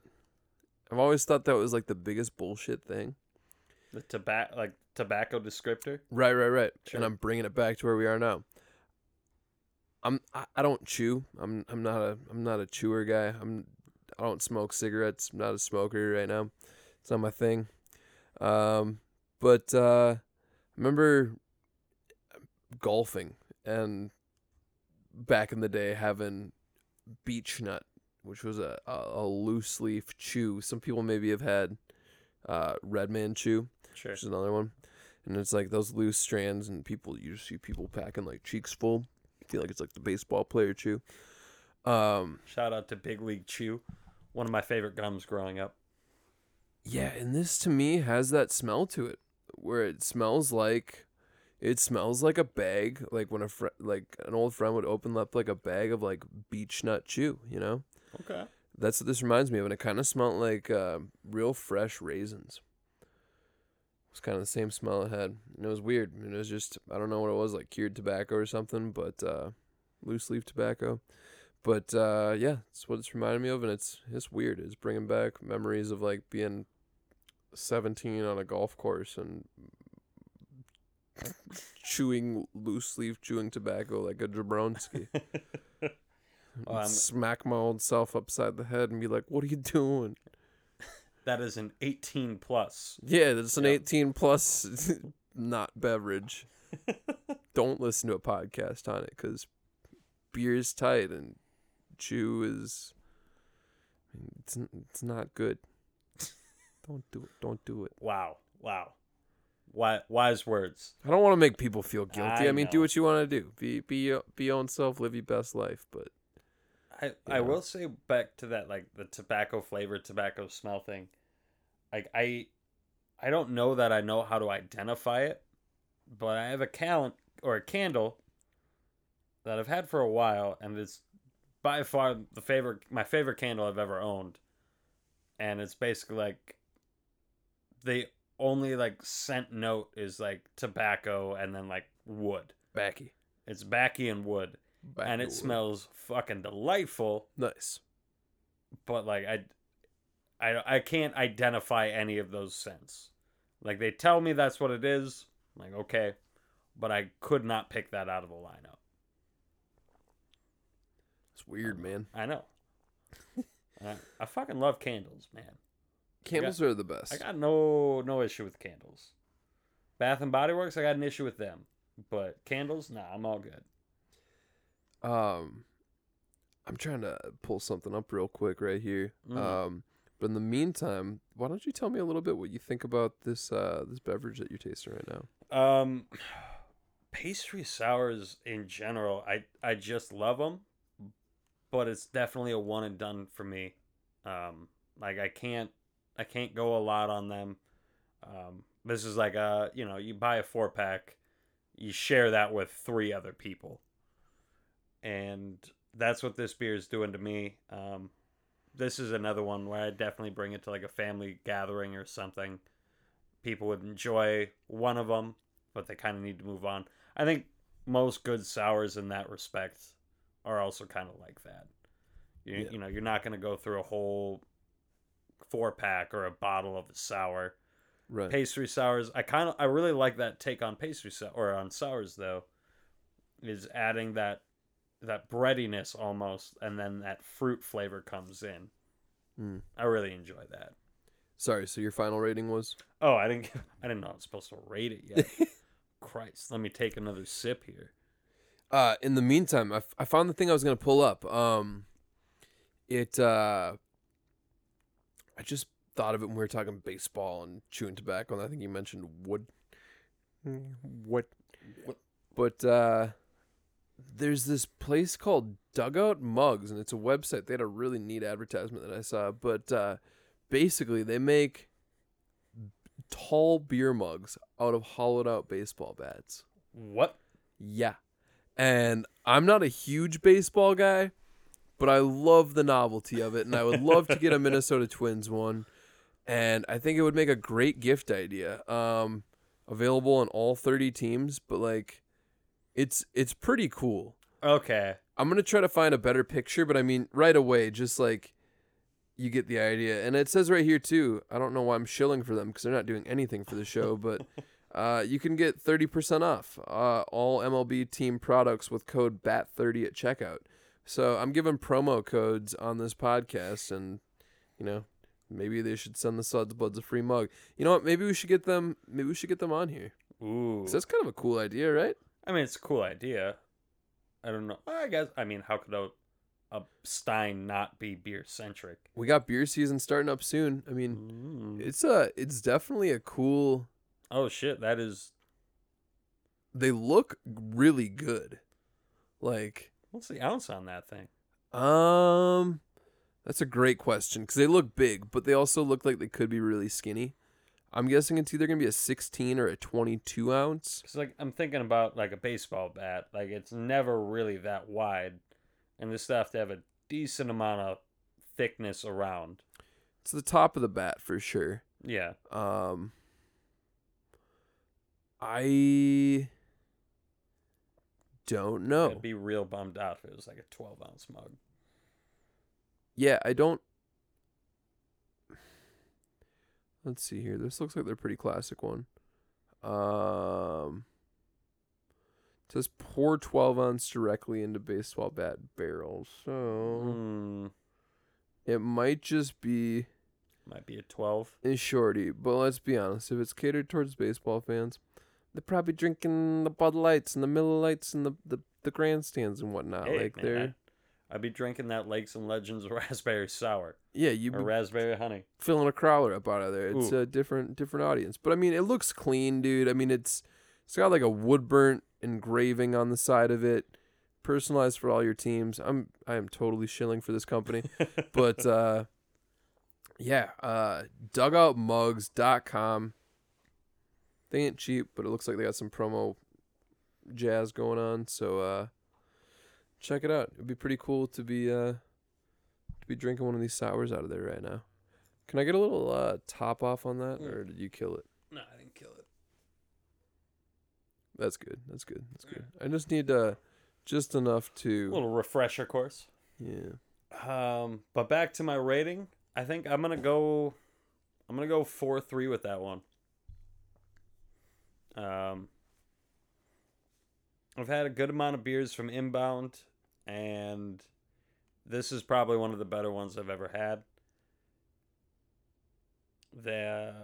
I've always thought that was like the biggest bullshit thing. The tobacco like tobacco descriptor. Right, right, right. Sure. And I'm bringing it back to where we are now. I'm I, I don't chew. I'm I'm not a I'm not a chewer guy. I'm I don't smoke cigarettes. I'm not a smoker right now. It's not my thing. Um, but uh, I remember golfing and back in the day having beech nut, which was a, a, loose leaf chew. Some people maybe have had uh, red man chew Sure. which is another one. And it's like those loose strands, and people you just see people packing like cheeks full. I feel like it's like the baseball player chew. Um, Shout out to Big League Chew, one of my favorite gums growing up. yeah, and this to me has that smell to it, where it smells like, it smells like a bag, like when a fr- like an old friend would open up like a bag of like beech nut chew. You know, Okay. that's what this reminds me of, and it kind of smelled like uh, real fresh raisins. It was kind of the same smell it had, and it was weird. And it was just I don't know what it was, like cured tobacco or something, but uh, loose leaf tobacco. But uh, yeah, it's what it's reminded me of, and it's it's weird. It's bringing back memories of like being seventeen on a golf course and chewing loose leaf chewing tobacco like a Jabronsky. Oh, Smack my old self upside the head and be like, "What are you doing?" That is an 18 plus. Yeah, that's an Yep. 18 plus not beverage. Don't listen to a podcast on it because beer is tight and chew is. It's it's not good. Don't do it. Don't do it. Wow. Wow. Wise words. I don't want to make people feel guilty. I, I mean, do what you want to do. Be be be your own self. Live your best life. But I, I will say back to that like the tobacco flavor tobacco smell thing. Like i i don't know that i know how to identify it but i have a cal or a candle that i've had for a while and it's by far the favorite my favorite candle i've ever owned. And it's basically like the only like scent note is like tobacco and then like wood. Backy. it's backy and wood backy and it smells fucking delightful nice. but like I, I, I can't identify any of those scents. Like they tell me that's what it is. I'm like okay, but I could not pick that out of the lineup. It's weird, man. I know. I, I fucking love candles, man. Candles are the best. I got no no issue with candles. Bath and Body Works, I got an issue with them, but candles, nah, I'm all good. Um, I'm trying to pull something up real quick right here. Mm. Um, but in the meantime, why don't you tell me a little bit what you think about this uh this beverage that you're tasting right now? Um, pastry sours in general, I I just love them, but it's definitely a one and done for me. Um, like I can't I can't go a lot on them. Um, this is like a you know you buy a four pack, you share that with three other people, and that's what this beer is doing to me. Um, this is another one where I definitely bring it to like a family gathering or something. People would enjoy one of them, but they kind of need to move on. I think most good sours in that respect are also kind of like that. You, Yeah. you know, you're not going to go through a whole four pack or a bottle of a sour. Right. pastry sours. I kind of I really like that take on pastry sour or on sours though. Is adding that that breadiness almost, and then that fruit flavor comes in. Mm. I really enjoy that. Sorry. So your final rating was? Oh, I didn't I didn't know I was supposed to rate it yet. Christ, let me take another sip here. Uh, in the meantime, I, f- I found the thing I was gonna pull up. Um, it uh, I just thought of it when we were talking baseball and chewing tobacco, and I think you mentioned wood. What? What? But uh, there's this place called Dugout Mugs, and it's a website. They had a really neat advertisement that I saw. But uh, basically, they make tall beer mugs out of hollowed out baseball bats. What? Yeah. And I'm not a huge baseball guy, but I love the novelty of it. And I would love to get a Minnesota Twins one. And I think it would make a great gift idea. Um, available on all 30 teams, but like it's it's pretty cool. Okay. I'm gonna try to find a better picture, but I mean right away, just like you get the idea. And it says right here too. I don't know why I'm shilling for them because they're not doing anything for the show, but uh, you can get 30% off uh, all MLB team products with code BAT30 at checkout. So I'm giving promo codes on this podcast, and you know maybe they should send the Suds Buds a free mug. You know what? Maybe we should get them. Maybe we should get them on here. Ooh. that's kind of a cool idea, right? I mean, it's a cool idea. I don't know. I guess. I mean, how could a a Stein not be beer centric? We got beer season starting up soon. I mean, Mm. it's a it's definitely a cool. Oh shit! That is. They look really good. Like, What's the ounce on that thing? um, that's a great question because they look big, but they also look like they could be really skinny. I'm guessing it's either gonna be a 16 or a 22 ounce. Because like I'm thinking about like a baseball bat. Like it's never really that wide, and this stuff to have a decent amount of thickness around. It's the top of the bat for sure. Yeah. Um, I don't know. I'd be real bummed out if it was like a 12 ounce mug. Yeah, I don't. Let's see here. This looks like they're pretty classic one. Um, it says pour 12 ounce directly into baseball bat barrel. So Mm, it might just be might be a 12. a shorty. But let's be honest. If it's catered towards baseball fans, they're probably drinking the Bud Lights and the Miller Lights and the, the, the grandstands and whatnot. Hey, like man, they're I'd, be drinking that Lakes and Legends raspberry sour yeah, you or raspberry honey. filling a crawler up out of there. It's Ooh. a different different audience. But I mean, it looks clean, dude. I mean, it's it's got like a wood burnt engraving on the side of it, personalized for all your teams. I'm I am totally shilling for this company. but uh yeah, uh dugoutmugs.com. They ain't cheap, but it looks like they got some promo jazz going on. So uh check it out. It'd be pretty cool to be uh to be drinking one of these sours out of there right now. Can I get a little uh top off on that Mm. or did you kill it? no, I didn't kill it. That's good. That's good. That's good. I just need uh just enough to A little refresher course. yeah. Um, but back to my rating. I think I'm gonna go. I'm gonna go four three with that one. Um, I've had a good amount of beers from Inbound, and this is probably one of the better ones I've ever had. The,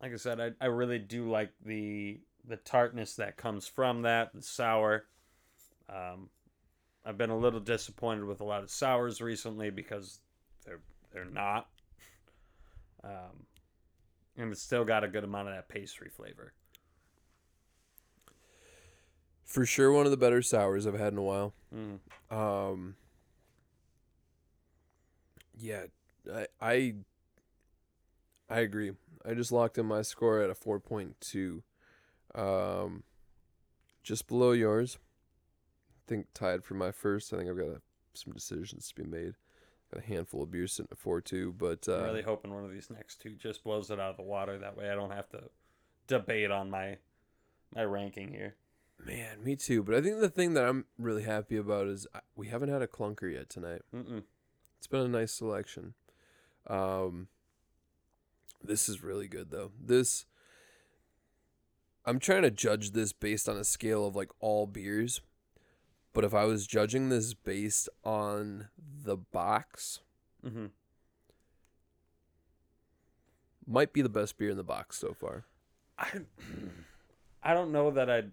like I said, I, I really do like the the tartness that comes from that, the sour. Um, I've been a little disappointed with a lot of sours recently because they're they're not. Um, and it's still got a good amount of that pastry flavor. For sure one of the better sours I've had in a while. Mm. Um Yeah, I I I agree. I just locked in my score at a 4.2. Um just below yours. I think tied for my first. I think I've got a, some decisions to be made. Got a handful of beers sitting at 4.2, but uh I'm really hoping one of these next two just blows it out of the water. That way, I don't have to debate on my my ranking here. Man, me too. But I think the thing that I'm really happy about is I, we haven't had a clunker yet tonight. Mm-mm. It's been a nice selection. Um, this is really good though. This I'm trying to judge this based on a scale of like all beers. But if I was judging this based on the box, Mm-hmm. might be the best beer in the box so far. I I don't know that I'd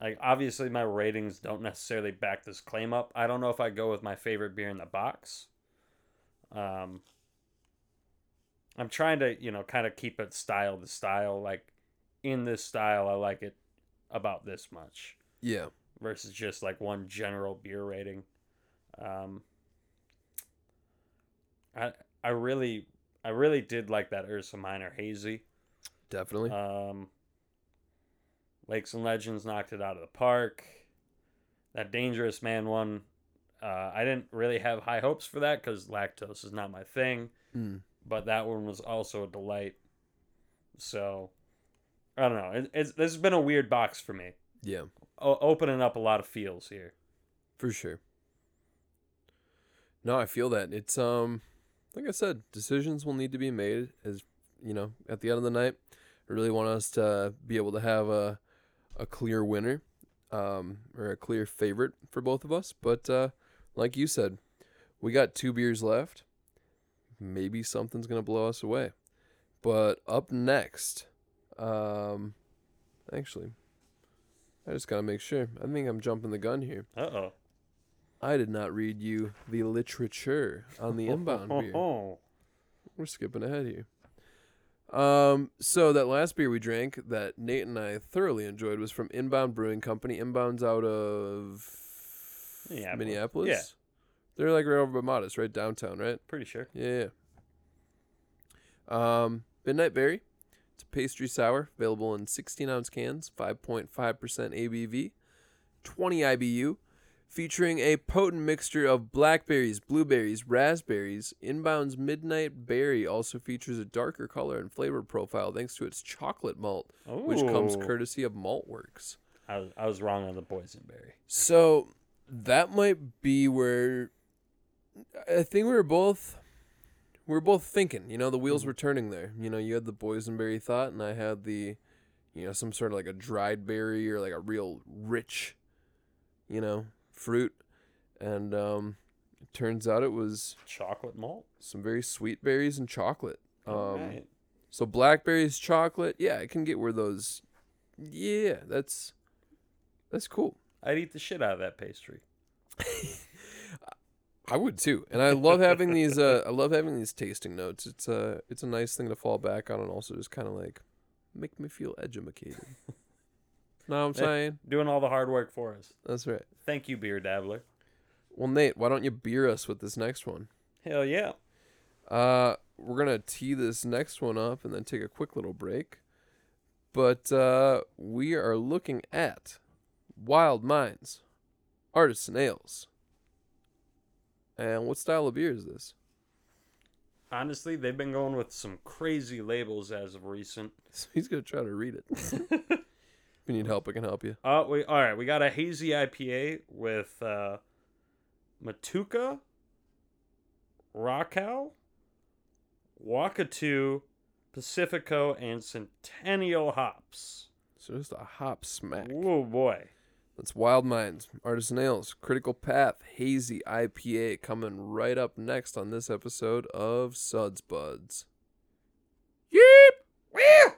like obviously my ratings don't necessarily back this claim up. I don't know if I go with my favorite beer in the box. Um I'm trying to, you know, kind of keep it style to style like in this style I like it about this much Yeah. versus just like one general beer rating. Um I I really I really did like that Ursa Minor Hazy. Definitely. Um, Lakes and Legends knocked it out of the park. That Dangerous Man one, uh, I didn't really have high hopes for that because lactose is not my thing. Mm. But that one was also a delight. So, I don't know. It, it's this has been a weird box for me. Yeah, O- opening up a lot of feels here. for sure. No, I feel that. It's um like I said, decisions will need to be made as you know, at the end of the night. I really want us to be able to have a a clear winner. Um, or a clear favorite for both of us. But uh like you said, we got two beers left. Maybe something's gonna blow us away. But up next, um actually I just gotta make sure. I think I'm jumping the gun here. Uh oh. I did not read you the literature on the inbound beer. We're skipping ahead here. Um, so that last beer we drank that Nate and I thoroughly enjoyed was from Inbound Brewing Company. Inbound's out of Minneapolis. Minneapolis. Yeah. They're like right over by Modist, right downtown, right? Pretty sure. Yeah. Um, Midnight Berry. It's a pastry sour available in 16 ounce cans, 5.5% ABV, 20 IBU, featuring a potent mixture of blackberries, blueberries, raspberries. Inbound's Midnight Berry also features a darker color and flavor profile thanks to its chocolate malt, which comes courtesy of Maltworks. I was, I was wrong on the boysenberry. So that might be where I think we were both we were both thinking, you know, the wheels Mhm. were turning there. You know, you had the boysenberry thought and I had the you know, some sort of like a dried berry or like a real rich, you know, fruit. And um it turns out it was Chocolate malt. some very sweet berries and chocolate. Um Alright. so blackberries, chocolate, yeah, I can get where those yeah, that's that's cool. I'd eat the shit out of that pastry. I would too, and I love having these. Uh, I love having these tasting notes. It's a it's a nice thing to fall back on, and also just kind of like make me feel educated. know what I'm saying? Doing all the hard work for us. That's right. Thank you, beer dabbler. Well, Nate, why don't you beer us with this next one? Hell yeah. Uh, we're gonna tee this next one up and then take a quick little break. But uh, we are looking at Wild Minds, Artisan Ales. And what style of beer is this? Honestly, they've been going with some crazy labels as of recent. So he's gonna try to read it. if you need help, I can help you. Uh, we all right. We got a hazy IPA with uh, Motueka, Raquel, Wakatu, Pacifico, and Centennial hops. So just a hop smack. Oh boy. That's Wild Minds, Artisan Ales, Critical Path, Hazy IPA coming right up next on this episode of Suds Buds. Yeep!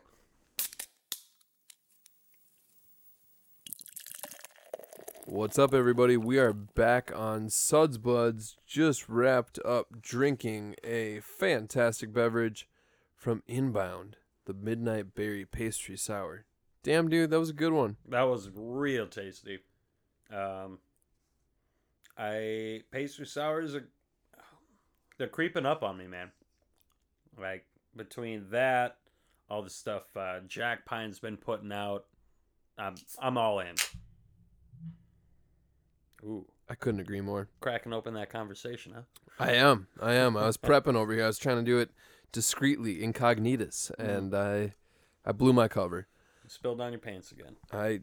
What's up, everybody? We are back on Suds Buds. Just wrapped up drinking a fantastic beverage from Inbound, the Midnight Berry Pastry Sour. Damn, dude, that was a good one. That was real tasty. Um, I pastry sours are they're creeping up on me, man. Like between that, all the stuff uh, Jack Pine's been putting out, I'm I'm all in. Ooh, I couldn't agree more. cracking open that conversation, huh? I am. I am. I was prepping over here. I was trying to do it discreetly, incognitus, Mhm. and I I blew my cover. You spilled on your pants again. I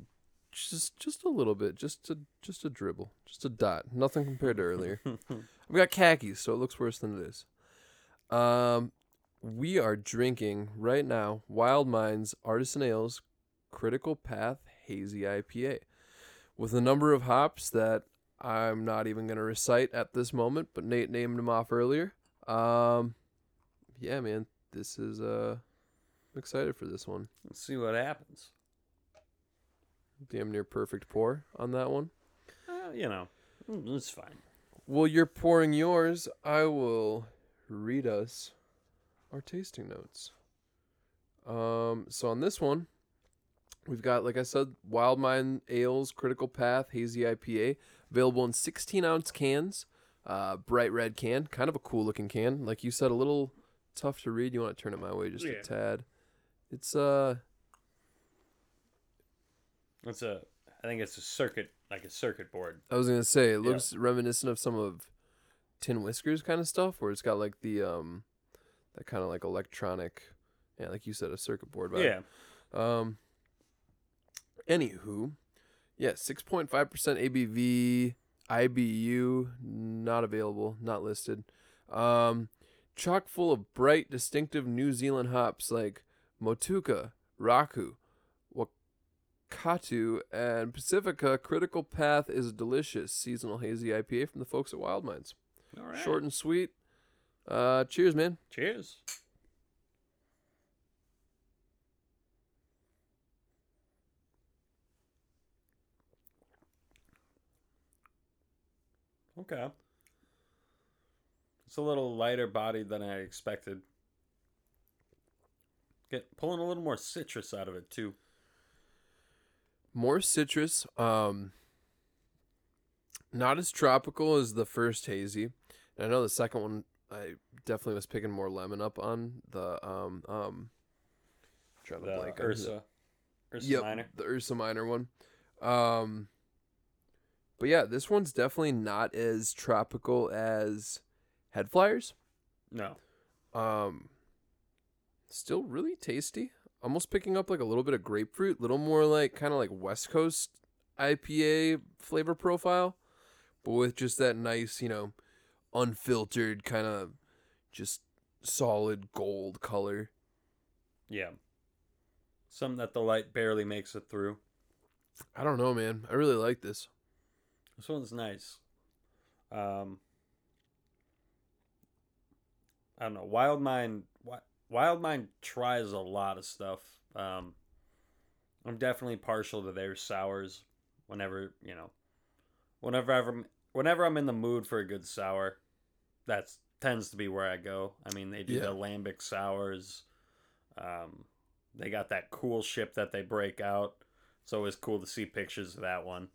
just just a little bit, just a just a dribble, just a dot. Nothing compared to earlier. I've got khakis, so it looks worse than it is. Um, we are drinking right now Wild Minds Artisan Ales Critical Path Hazy IPA with a number of hops that I'm not even going to recite at this moment, but Nate named them off earlier. Um, yeah, man, this is uh, I'm excited for this one. Let's see what happens. Damn near perfect pour on that one. Uh, you know, mm, it's fine. While you're pouring yours, I will read us our tasting notes. Um, so on this one, we've got, like I said, Wild Mind Ales Critical Path Hazy IPA, available in 16 ounce cans, uh, bright red can, kind of a cool looking can. Like you said, a little tough to read. You want to turn it my way just Yeah. a tad. It's uh, It's a, I think it's a circuit, like a circuit board. I was gonna say it Yeah. looks reminiscent of some of Tin Whiskers kind of stuff, where it's got like the um, that kind of like electronic, yeah, like you said, a circuit board. Vibe. Yeah. Um. Anywho, yeah, six point five percent ABV, IBU, not available, not listed. Um, chock full of bright, distinctive New Zealand hops like Motueka, Rakau, Wakatu, and Pacifica. Critical Path is a delicious seasonal hazy IPA from the folks at Wild Minds. All right. Short and sweet. Uh, cheers, man. Cheers. Okay. It's a little lighter bodied than I expected. Get pulling a little more citrus out of it too. more citrus um not as tropical as the first hazy and i know the second one i definitely was picking more lemon up on the um um trying to The blank Ursa. Ursa Yep, Minor. the ursa minor one um but yeah this one's definitely not as tropical as head flyers No. um still really tasty almost picking up like a little bit of grapefruit little more like kind of like west coast ipa flavor profile but with just that nice you know unfiltered kind of just solid gold color Yeah. Something that the light barely makes it through. i don't know man i really like this This one's nice. Um, I don't know. Wild Mind, Wild Mind tries a lot of stuff. Um, I'm definitely partial to their sours. Whenever you know, whenever I'm, whenever I'm in the mood for a good sour, that tends to be where I go. I mean, they do Yeah. the lambic sours. Um, they got that coolship that they break out. It's always cool to see pictures of that one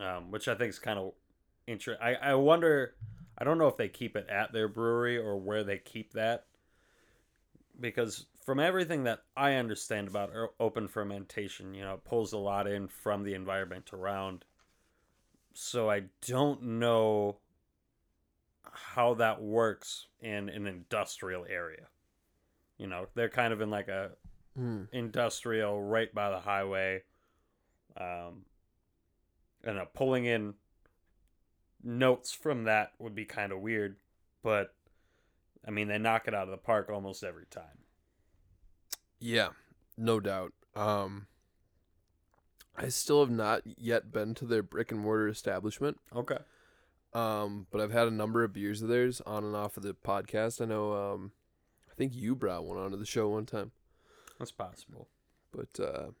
um, which I think is kind of interesting. I, I wonder, I don't know if they keep it at their brewery or where they keep that. Because from everything that I understand about open fermentation, you know, it pulls a lot in from the environment around. So I don't know how that works in an industrial area. You know, they're kind of in like a Hmm. industrial right by the highway. Um, and uh, pulling in notes from that would be kind of weird, but I mean they knock it out of the park almost every time. yeah no doubt um i still have not yet been to their brick and mortar establishment Okay. Um, but I've had a number of beers of theirs on and off of the podcast. I know. Um, I think you brought one onto the show one time, That's possible. but uh,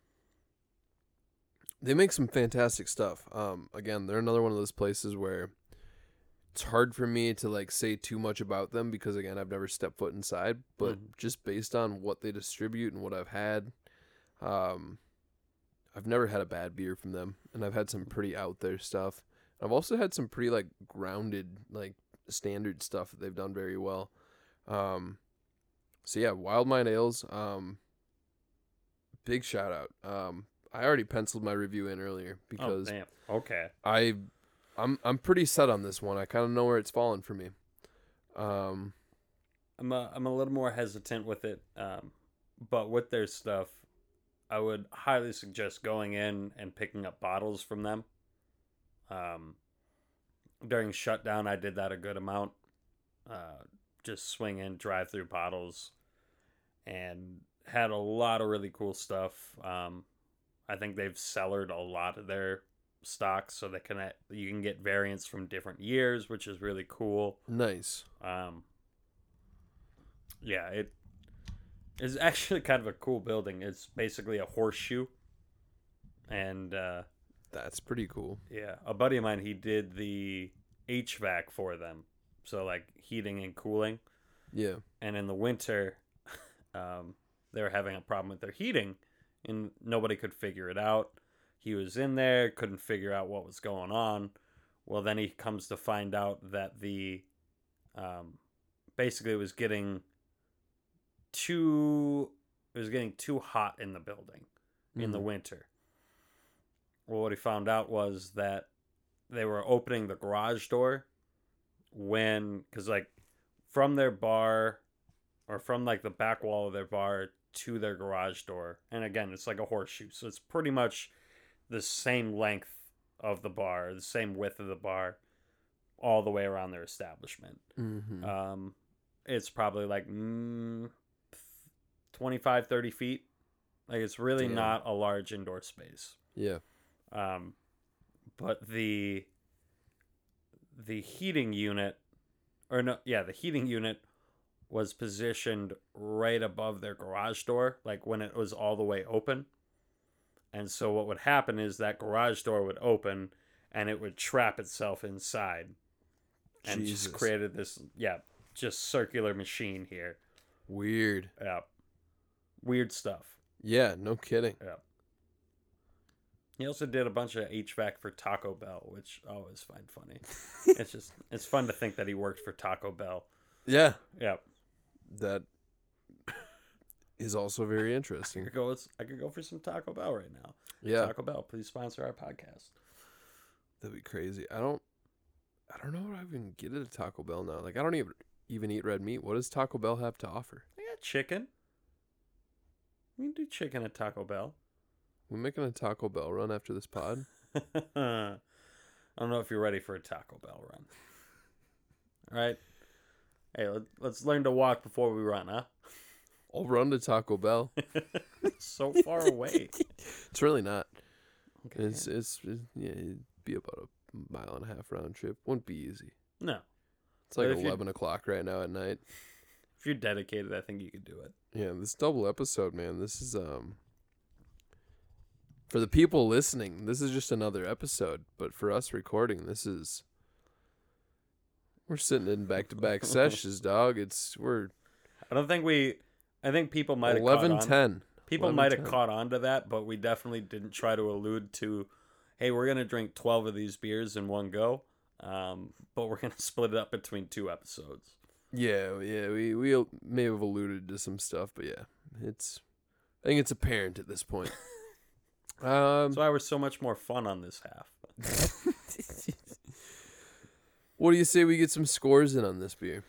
they make some fantastic stuff. Um, again, they're another one of those places where it's hard for me to like say too much about them because again, I've never stepped foot inside. But Mhm. just based on what they distribute and what I've had, um, I've never had a bad beer from them, and I've had some pretty out there stuff. I've also had some pretty like grounded, like standard stuff that they've done very well. Um, so yeah, Wild Mind Ales. Um, big shout out. Um, I already penciled my review in earlier Oh because damn. Okay. I, I'm I'm pretty set on this one. I kind of know where it's fallen for me. Um, I'm a, I'm a little more hesitant with it, um, but with their stuff, I would highly suggest going in and picking up bottles from them. Um, during shutdown, I did that a good amount. Uh, just swing in, drive through bottles, and had a lot of really cool stuff. Um, I think they've cellared a lot of their stocks so they can you can get variants from different years, which is really cool. Nice. Um, yeah, it is actually kind of a cool building. It's basically a horseshoe, and uh, That's pretty cool. yeah, a buddy of mine he did the HVAC for them, so like heating and cooling. Yeah. And in the winter, um, they were having a problem with their heating, and nobody could figure it out. He was in there, couldn't figure out what was going on. Well, then he comes to find out that the, um, basically it was getting too, it was getting too hot in the building in the Mhm. winter. Well, what he found out was that they were opening the garage door when, because like from their bar or from like the back wall of their bar to their garage door, and again, it's like a horseshoe, so it's pretty much the same length of the bar, the same width of the bar, all the way around their establishment. Mm-hmm. Um, it's probably like mm, 25, 30 feet. Like it's really not a large indoor space. yeah. Um, but the the heating unit, or no, yeah, the heating unit was positioned right above their garage door, like when it was all the way open. And so what would happen is that garage door would open and it would trap itself inside and Jesus. just created this yeah, just circular machine here. Weird. Yeah. Weird stuff. Yeah. No kidding. Yeah. He also did a bunch of HVAC for Taco Bell, which I always find funny. it's just it's fun to think that he worked for Taco Bell. Yeah. Yeah. That is also very I interesting. could go I could go for some Taco Bell right now. Yeah. Taco Bell, please sponsor our podcast. That'd be crazy. I don't. I don't know what I even get at a Taco Bell now. Like I don't even even eat red meat. What does Taco Bell have to offer? They got chicken. We can do chicken at Taco Bell. We're making a Taco Bell run after this pod? I don't know if you're ready for a Taco Bell run. All right. Hey, let, let's learn to walk before we run, huh? I'll run to Taco Bell. so far away. It's really not. Okay. It's it's, it's yeah, it'd be about a mile and a half round trip. Wouldn't be easy. No. It's like But if you- eleven o'clock right now at night. If you're dedicated, I think you could do it. Yeah, this double episode, man. This is um for the people listening, this is just another episode, but for us recording, this is we're sitting in back to back sessions, dog. It's we're I don't think we. I think people might have caught eleven on. ten. People 11, might have 10. caught on to that, but we definitely didn't try to allude to, hey, we're gonna drink twelve of these beers in one go, um, but we're gonna split it up between two episodes. Yeah, yeah, we we may have alluded to some stuff, but yeah, it's I think it's apparent at this point. um, That's why we're so much more fun on this half. What do you say we get some scores in on this beer?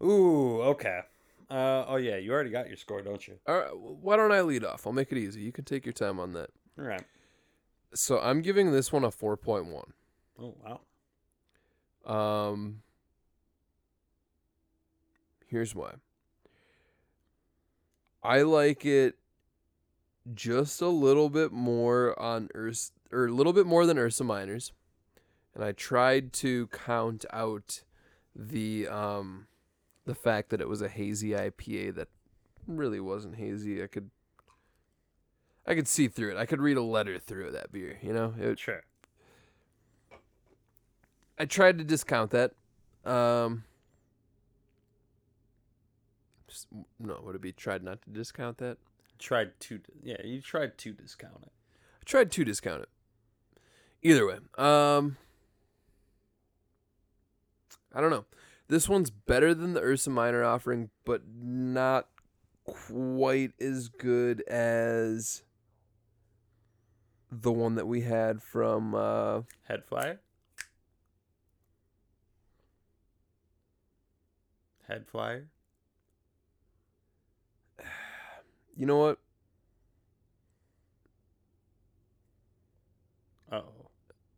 Ooh, okay. Uh, oh yeah, you already got your score, don't you? All right, why don't I lead off? I'll make it easy. You can take your time on that. All right. So I'm giving this one a four point one. Oh wow. Um, here's why. I like it just a little bit more on Urs or a little bit more than Ursa Miners, and I tried to count out the um the fact that it was a hazy IPA that really wasn't hazy. I could I could see through it. I could read a letter through that beer. You know, it, Sure. I tried to discount that. Um, no, would it be tried not to discount that? Tried to. Yeah, you tried to discount it. I tried to discount it. Either way, um, I don't know. This one's better than the Ursa Minor offering, but not quite as good as the one that we had from uh, Head flyer. Head flyer. you know what? Oh.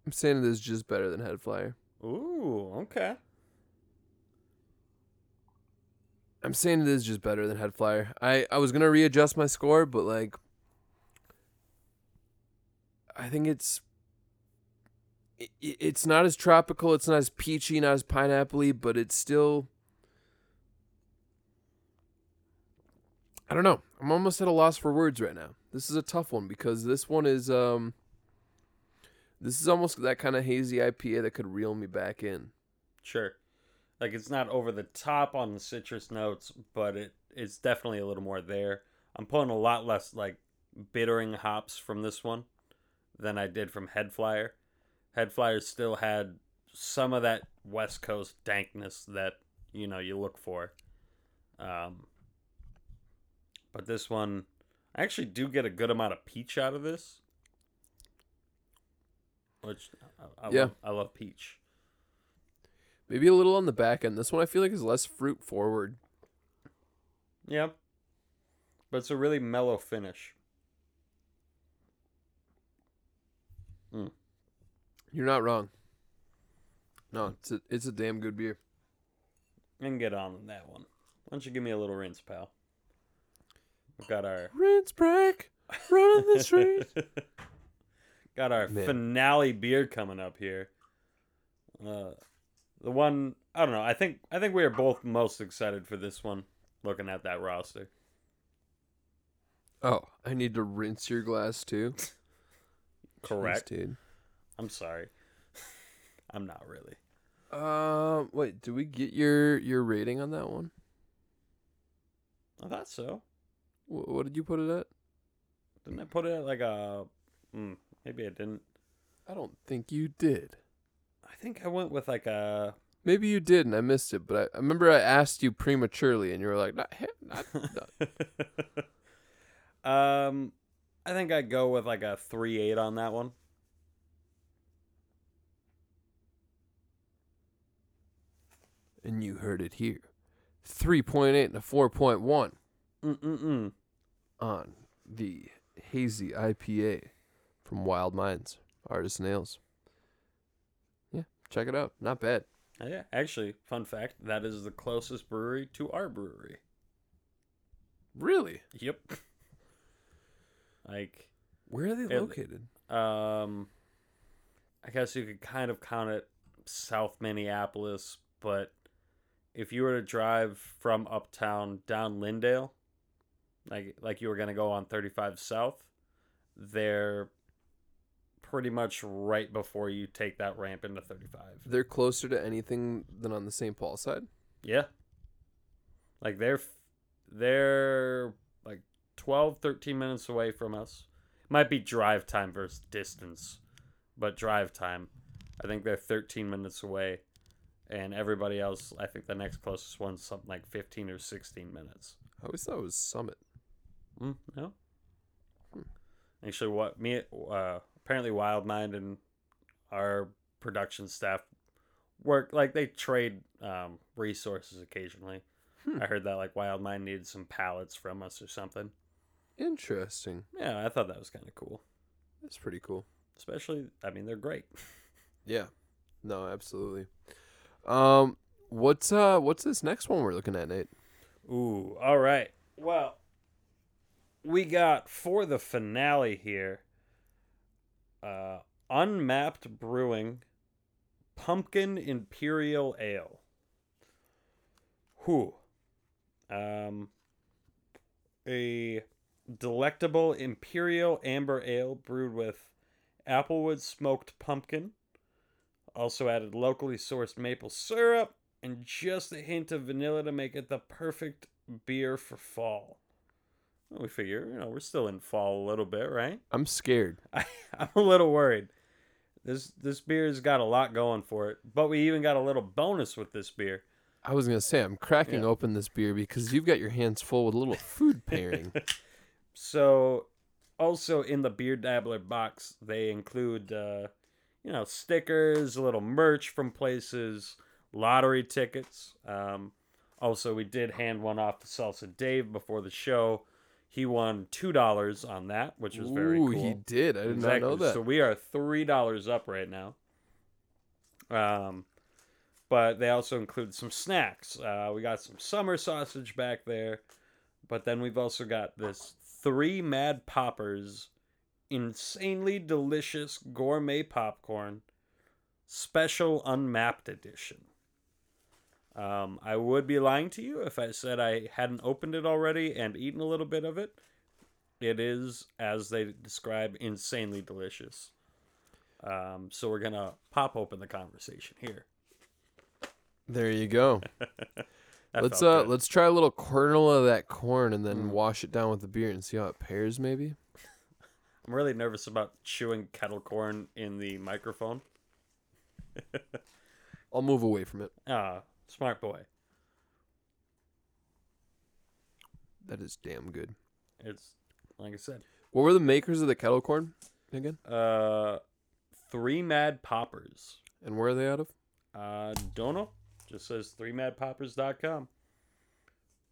I'm saying it is just better than Head Flyer. Ooh. Okay. I'm saying it is just better than Head Flyer. I I was gonna readjust my score, but like, I think it's. i- i- It's not as tropical. It's not as peachy. Not as pineapple but it's still. I don't know. I'm almost at a loss for words right now. This is a tough one because this one is um. This is almost that kind of hazy IPA that could reel me back in. Sure. Like it's not over the top on the citrus notes, but it it's definitely a little more there. I'm pulling a lot less like bittering hops from this one than I did from Head Flyer. Head Flyer still had some of that West Coast dankness that you know you look for. Um, but this one, I actually do get a good amount of peach out of this, which I, I Yeah. love, I love peach. Maybe a little on the back end. This one I feel like is less fruit forward. Yeah. But it's a really mellow finish. You're not wrong. No, it's a, it's a damn good beer. And get on that one. Why don't you give me a little rinse, pal? We've got our Rinse break, running the street. got our Man. finale beer coming up here. Uh, the one I don't know. I think I think we are both most excited for this one. Looking at that roster. oh, I need to rinse your glass too. Correct. Jeez, dude. I'm sorry. I'm not really. Um, wait, did we get your your rating on that one? I thought so. Wh- what did you put it at? Didn't I put it at like a? Mm, maybe I didn't. I don't think you did. I think I went with like a Maybe you did, and I missed it. But I, I remember I asked you prematurely, and you were like, "Not, not, not." um, I think I'd go with like a three eight on that one. and you heard it here. Three point eight and a four point one Mm mm mm. on the hazy IPA from Wild Minds Artisan Ales. Check it out. Not bad. Oh, yeah, actually, fun fact: that is the closest brewery to our brewery. Really? Yep. like, Where are they Yeah, located? um, I guess you could kind of count it South Minneapolis, but if you were to drive from uptown down Lyndale, like like you were gonna go on 35 South, they're pretty much right before you take that ramp into 35. They're closer to anything than on the St. Paul side. Yeah. Like they're they're like 12 13 minutes away from us. Might be drive time versus distance, but drive time. I think they're 13 minutes away and everybody else, I think the next closest one's something like 15 or 16 minutes. I always thought it was Summit. Mm, no. Actually, what me uh, apparently Wild Mind and our production staff work like they trade um, resources occasionally. Hmm. I heard that like Wild Mind needed some pallets from us or something. Interesting. Yeah, I thought that was kind of cool. That's pretty cool. Especially, I mean, they're great. Yeah. No, absolutely. Um, what's uh, what's this next one we're looking at, Nate? Ooh, all right. Well, we got for the finale here uh Unmapped Brewing Pumpkin Imperial Ale. Who? Um a delectable imperial amber ale brewed with applewood smoked pumpkin. Also added locally sourced maple syrup and just a hint of vanilla to make it the perfect beer for fall. Well, we figure, you know, we're still in fall a little bit, right? I'm scared. I, I'm a little worried. This this beer's got a lot going for it, but we even got a little bonus with this beer. I was gonna say I'm cracking Yeah. open this beer because you've got your hands full with a little food pairing. So, also in the beer dabbler box, they include, uh, you know, stickers, a little merch from places, lottery tickets. Um, also, we did hand one off to Salsa Dave before the show. He won two dollars on that, which was very Ooh, cool. he did. I did not know that. So we are three dollars up right now. Um, but they also include some snacks. Uh, we got some summer sausage back there, but then we've also got this three Mad Poppers, insanely delicious gourmet popcorn, special unmapped edition. Um, I would be lying to you if I said I hadn't opened it already and eaten a little bit of it. It is, as they describe, insanely delicious. Um, so we're gonna pop open the conversation here. There you go. Let's uh good. let's try a little kernel of that corn and then Mm. wash it down with the beer and see how it pairs maybe. I'm really nervous about chewing kettle corn in the microphone. I'll move away from it. Ah, smart boy. That is damn good. It's like I said. What were the makers of the kettle corn again? Uh, three Mad Poppers. And where are they out of? Uh, don't know. Just says 3madpoppers.com.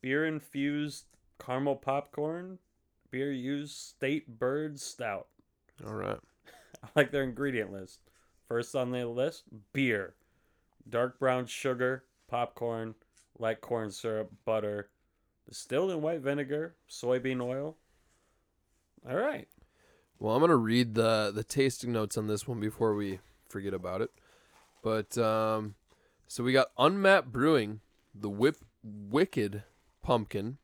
Beer infused caramel popcorn. Beer used state bird stout. All right. I like their ingredient list. First on the list, beer, dark brown sugar, popcorn, light corn syrup, butter, distilled in white vinegar, soybean oil. All right. Well, I'm gonna read the the tasting notes on this one before we forget about it. But um, so we got Unmapped Brewing, the Whip Wicked Pumpkin.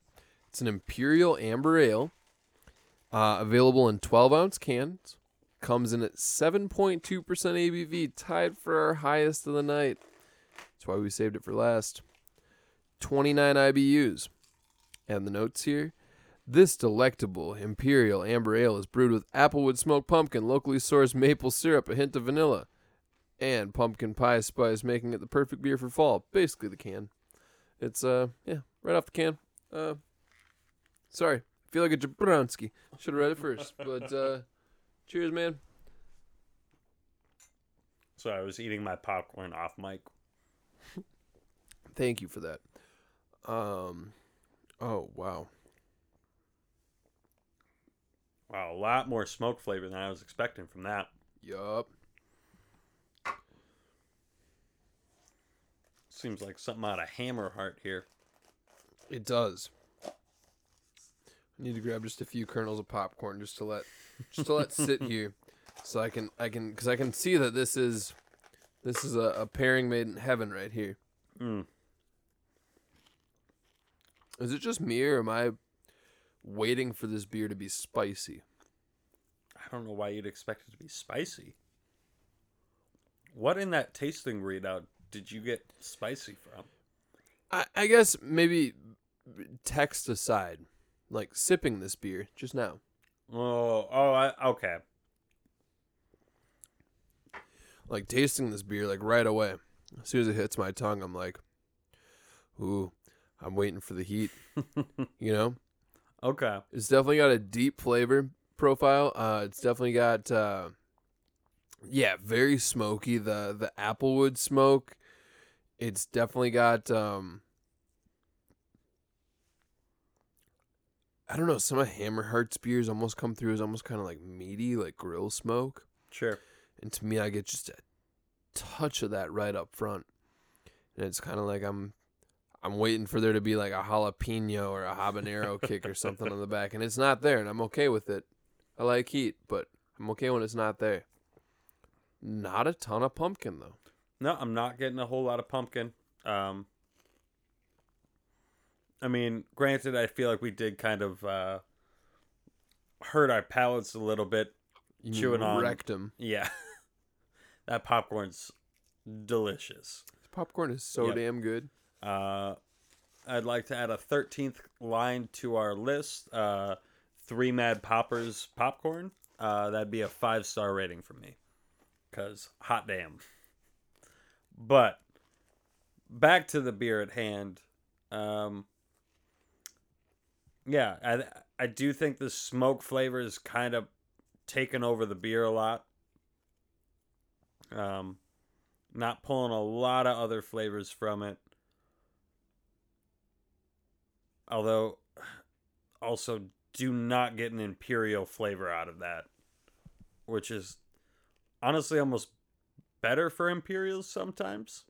It's an Imperial Amber Ale, uh, available in 12 ounce cans. Comes in at 7.2% ABV, tied for our highest of the night. That's why we saved it for last. 29 IBUs. And the notes here. This delectable imperial amber ale is brewed with applewood smoked pumpkin, locally sourced maple syrup, a hint of vanilla, and pumpkin pie spice, making it the perfect beer for fall. Basically, the can. It's uh, yeah, right off the can. Uh, sorry, I feel like a Jabronsky. Should have read it first, but uh, cheers, man. So I was eating my popcorn off mic. Thank you for that. Um, oh wow, Wow, a lot more smoke flavor than I was expecting from that. yup. Seems like something out of Hammerheart here. It does. I need to grab just a few kernels of popcorn just to let just to let sit here, so I can I can because I can see that this is this is a, a pairing made in heaven right here. Mm. Is it just me or am I waiting for this beer to be spicy? I don't know why you'd expect it to be spicy. What in that tasting readout did you get spicy from? I, I guess maybe text aside, like sipping this beer just now. Oh, oh, I, okay. Like tasting this beer like right away. As soon as it hits my tongue, I'm like, "Ooh, I'm waiting for the heat." you know, Okay. it's definitely got a deep flavor profile. Uh, it's definitely got, uh, yeah, very smoky. The the applewood smoke. It's definitely got. Um, I don't know. Some of Hammerheart's beers almost come through as almost kind of like meaty, like grill smoke. Sure. And to me, I get just a touch of that right up front, and it's kind of like I'm, I'm waiting for there to be like a jalapeno or a habanero kick or something on the back, and it's not there, and I'm okay with it. I like heat, but I'm okay when it's not there. Not a ton of pumpkin though. No, I'm not getting a whole lot of pumpkin. Um, I mean, granted, I feel like we did kind of uh, hurt our palates a little bit. You Chewing on- rectum. Yeah, that popcorn's delicious. Popcorn is so Yep. damn good. Uh, I'd like to add a 13th line to our list. Uh, three Mad Poppers popcorn. Uh, that'd be a five star rating from me. Because hot damn. But back to the beer at hand. Um, yeah, I, I do think the smoke flavor is kind of taken over the beer a lot. Um, not pulling a lot of other flavors from it. Although, also do not get an imperial flavor out of that, which is honestly almost better for imperials sometimes.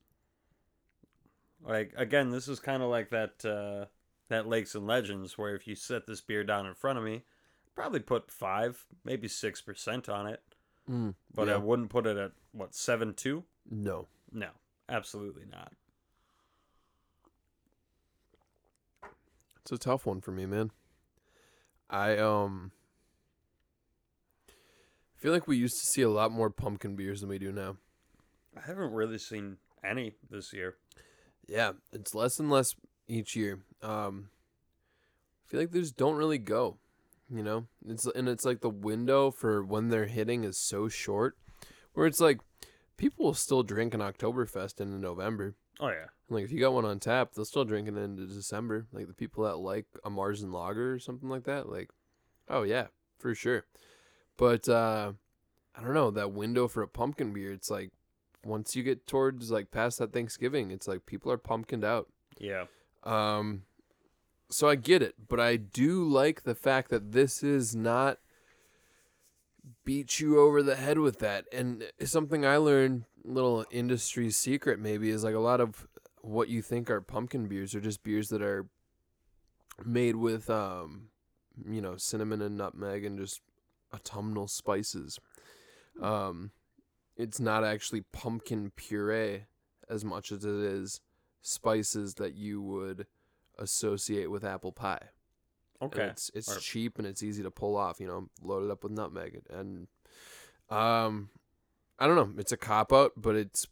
Like again, this is kind of like that uh, that Lakes and Legends, where if you set this beer down in front of me, probably put five, maybe six percent on it, Mm, but yeah. I wouldn't put it at what seven two. no. No, absolutely not. It's a tough one for me, man. I um feel like we used to see a lot more pumpkin beers than we do now. I haven't really seen any this year. Yeah, it's less and less each year. Um I feel like they just don't really go. You know? It's and it's like the window for when they're hitting is so short. Where it's like people will still drink an Oktoberfest in November. Oh yeah, Like if you got one on tap, they'll still drink it into December. Like the people that like a märzen lager or something like that, like, oh yeah, for sure. But uh I don't know that window for a pumpkin beer. It's like once you get towards like past that Thanksgiving, it's like people are pumpkined out. yeah, Um, so I get it, but I do like the fact that this is not beat you over the head with that. And something I learned, little industry secret maybe, is like a lot of what you think are pumpkin beers are just beers that are made with, um, you know, cinnamon and nutmeg and just autumnal spices. Um, it's not actually pumpkin puree as much as it is spices that you would associate with apple pie. And okay. it's it's Or- cheap and it's easy to pull off. You know, load it up with nutmeg and um, I don't know. It's a cop out, but it's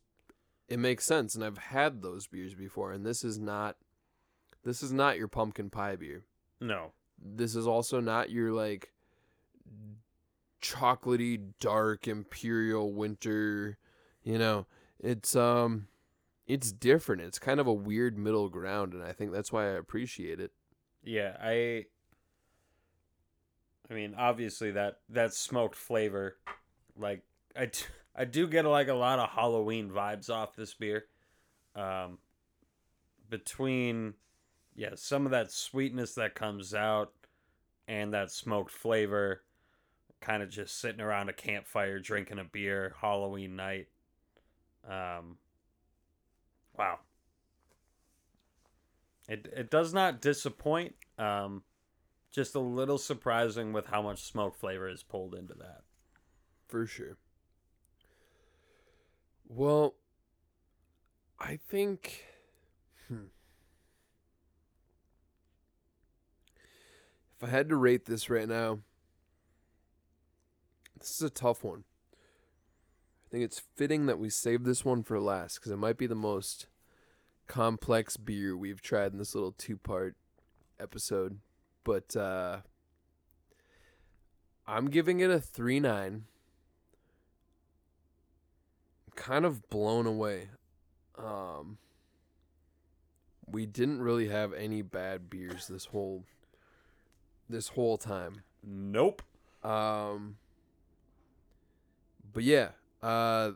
it makes sense. And I've had those beers before, and this is not this is not your pumpkin pie beer. No, This is also not your like chocolatey dark imperial winter. You know, it's um it's different. It's kind of a weird middle ground, and I think that's why I appreciate it. yeah, I. I mean, obviously that that smoked flavor, like I, d- I do get like a lot of Halloween vibes off this beer. Um, between, yeah, some of that sweetness that comes out, and that smoked flavor, kind of just sitting around a campfire drinking a beer Halloween night. Um, wow. It it does not disappoint. Um, just a little surprising with how much smoke flavor is pulled into that. For sure. Well, I think. Hmm. If I had to rate this right now, this is a tough one. I think it's fitting that we save this one for last because it might be the most complex beer we've tried in this little two part episode. But uh, I'm giving it a 3 9 kind of blown away. Um, we didn't really have any bad beers this whole this whole time. Nope. Um, but yeah, uh,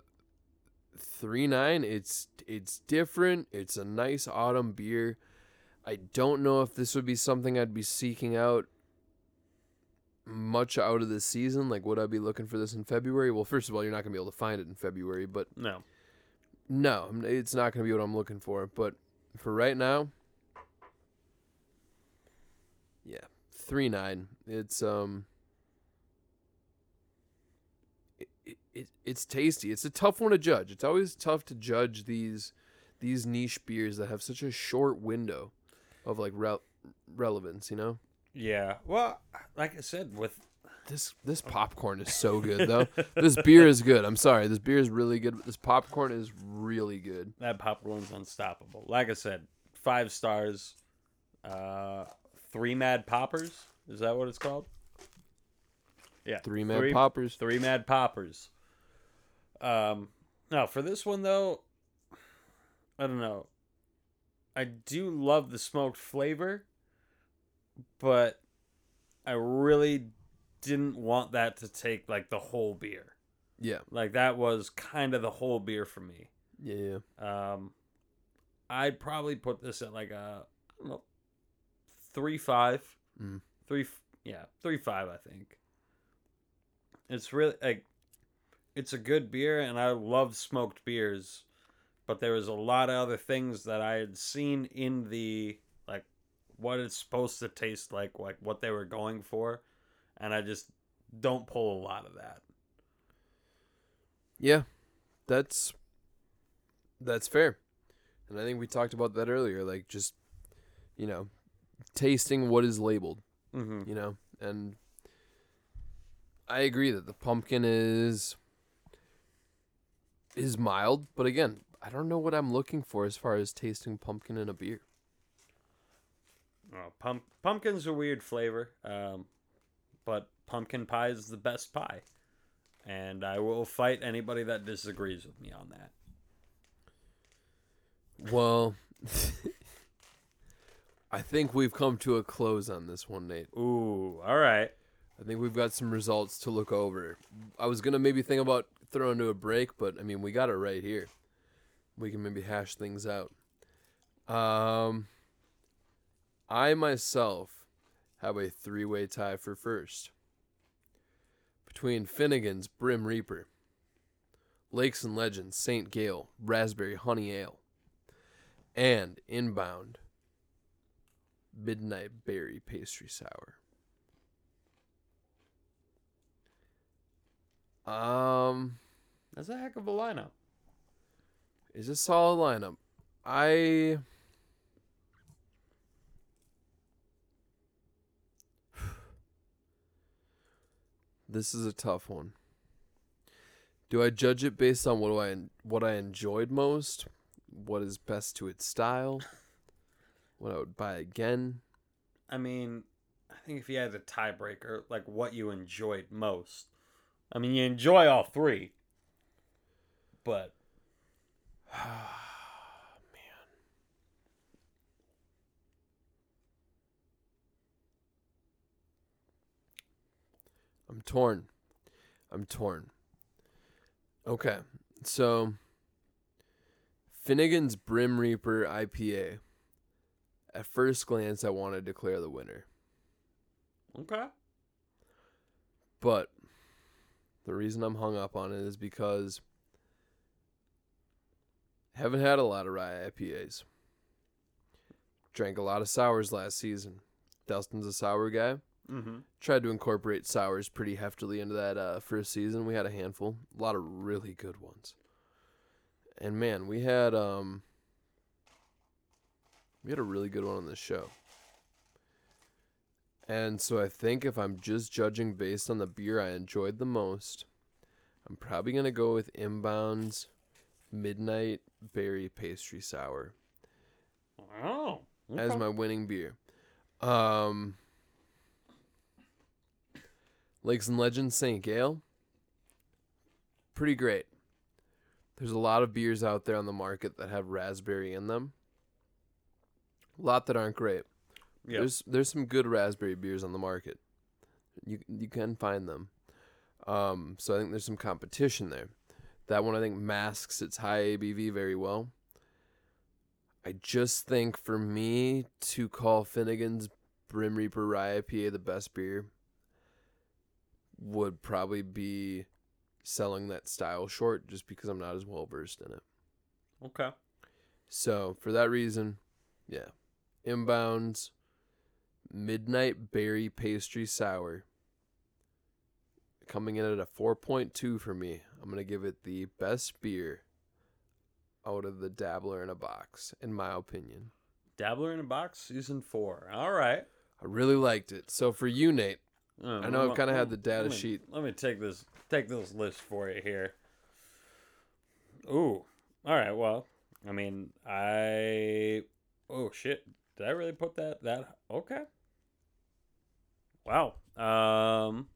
three nine. It's it's different. It's a nice autumn beer. I don't know if this would be something I'd be seeking out much out of the season. Like, would I be looking for this in February? Well, first of all, you're not gonna be able to find it in February, but No. no, it's not going to be what I'm looking for. But for right now, yeah, three nine. It's um, it, it, it it's tasty. It's a tough one to judge. It's always tough to judge these these niche beers that have such a short window of like rel- relevance. You know, Yeah. Well, like I said, with this this popcorn is so good though. this beer is good. I'm sorry, this beer is really good. But this popcorn is really good. that popcorn's unstoppable. Like I said, five stars. Uh, three mad poppers. Is that what it's called? Yeah. Three mad poppers. Three mad poppers. Um, now for this one though, I don't know. I do love the smoked flavor, but I really didn't want that to take like the whole beer. Yeah, Like that was kind of the whole beer for me. yeah, yeah. Um, I'd probably put this at like a I don't know, three five, Mm. three yeah three five I think. It's really like, it's a good beer, and I love smoked beers, but there was a lot of other things that I had seen in the like what it's supposed to taste like, like what they were going for, and I just don't pull a lot of that. Yeah, that's that's fair, and I think we talked about that earlier. Like just you know, tasting what is labeled. Mm-hmm. You know, and I agree that the pumpkin is is mild, but again, I don't know what I'm looking for as far as tasting pumpkin in a beer. Oh, pump pumpkin's a weird flavor, um, but pumpkin pie is the best pie, and I will fight anybody that disagrees with me on that. Well, I think we've come to a close on this one, Nate. Ooh, all right. I think we've got some results to look over. I was gonna maybe think about throwing to a break, but I mean we got it right here. We can maybe hash things out. Um, I myself have a three-way tie for first between Finnegan's Brim Reaper, Lakes and Legends Saint Gale Raspberry Honey Ale, and Inbound Midnight Berry Pastry Sour. Um, That's a heck of a lineup. is a solid lineup. I This is a tough one. Do I judge it based on what do I what I enjoyed most? What is best to its style? What I would buy again? I mean, I think if you had a tiebreaker, like what you enjoyed most. I mean, you enjoy all three, but man. I'm torn. I'm torn. Okay. So Finnegan's Brim Reaper IPA. At first glance I want to declare the winner. okay. But the reason I'm hung up on it is because I haven't had a lot of rye IPAs. Drank a lot of sours last season. Dustin's a sour guy. Mm-hmm. Tried to incorporate sours pretty heftily into that uh, first season. We had a handful, a lot of really good ones. And man, we had um, we had a really good one on this show. And so I think if I'm just judging based on the beer I enjoyed the most, I'm probably gonna go with Inbound's Midnight Berry Pastry Sour Oh. as my winning beer. Um, Lakes and Legends St. Gale. Pretty great. There's a lot of beers out there on the market that have raspberry in them. A lot that aren't great. There's there's some good raspberry beers on the market. You you can find them. Um, so I think there's some competition there. That one I think masks its high ABV very well. I just think for me to call Finnegan's Brim Reaper Rye IPA the best beer would probably be selling that style short just because I'm not as well versed in it. okay. So for that reason, yeah. Inbounds Midnight Berry Pastry Sour coming in at a 4.2 for me. I'm going to give it the best beer out of the Dabbler in a box in my opinion. Dabbler in a Box season four. All right. I really liked it. So for you, Nate, Uh, I know I've kinda had the data let me- sheet. Let me take this take this list for you here. Ooh. All right. Well, I mean, I oh shit. Did I really put that that okay? Wow. Um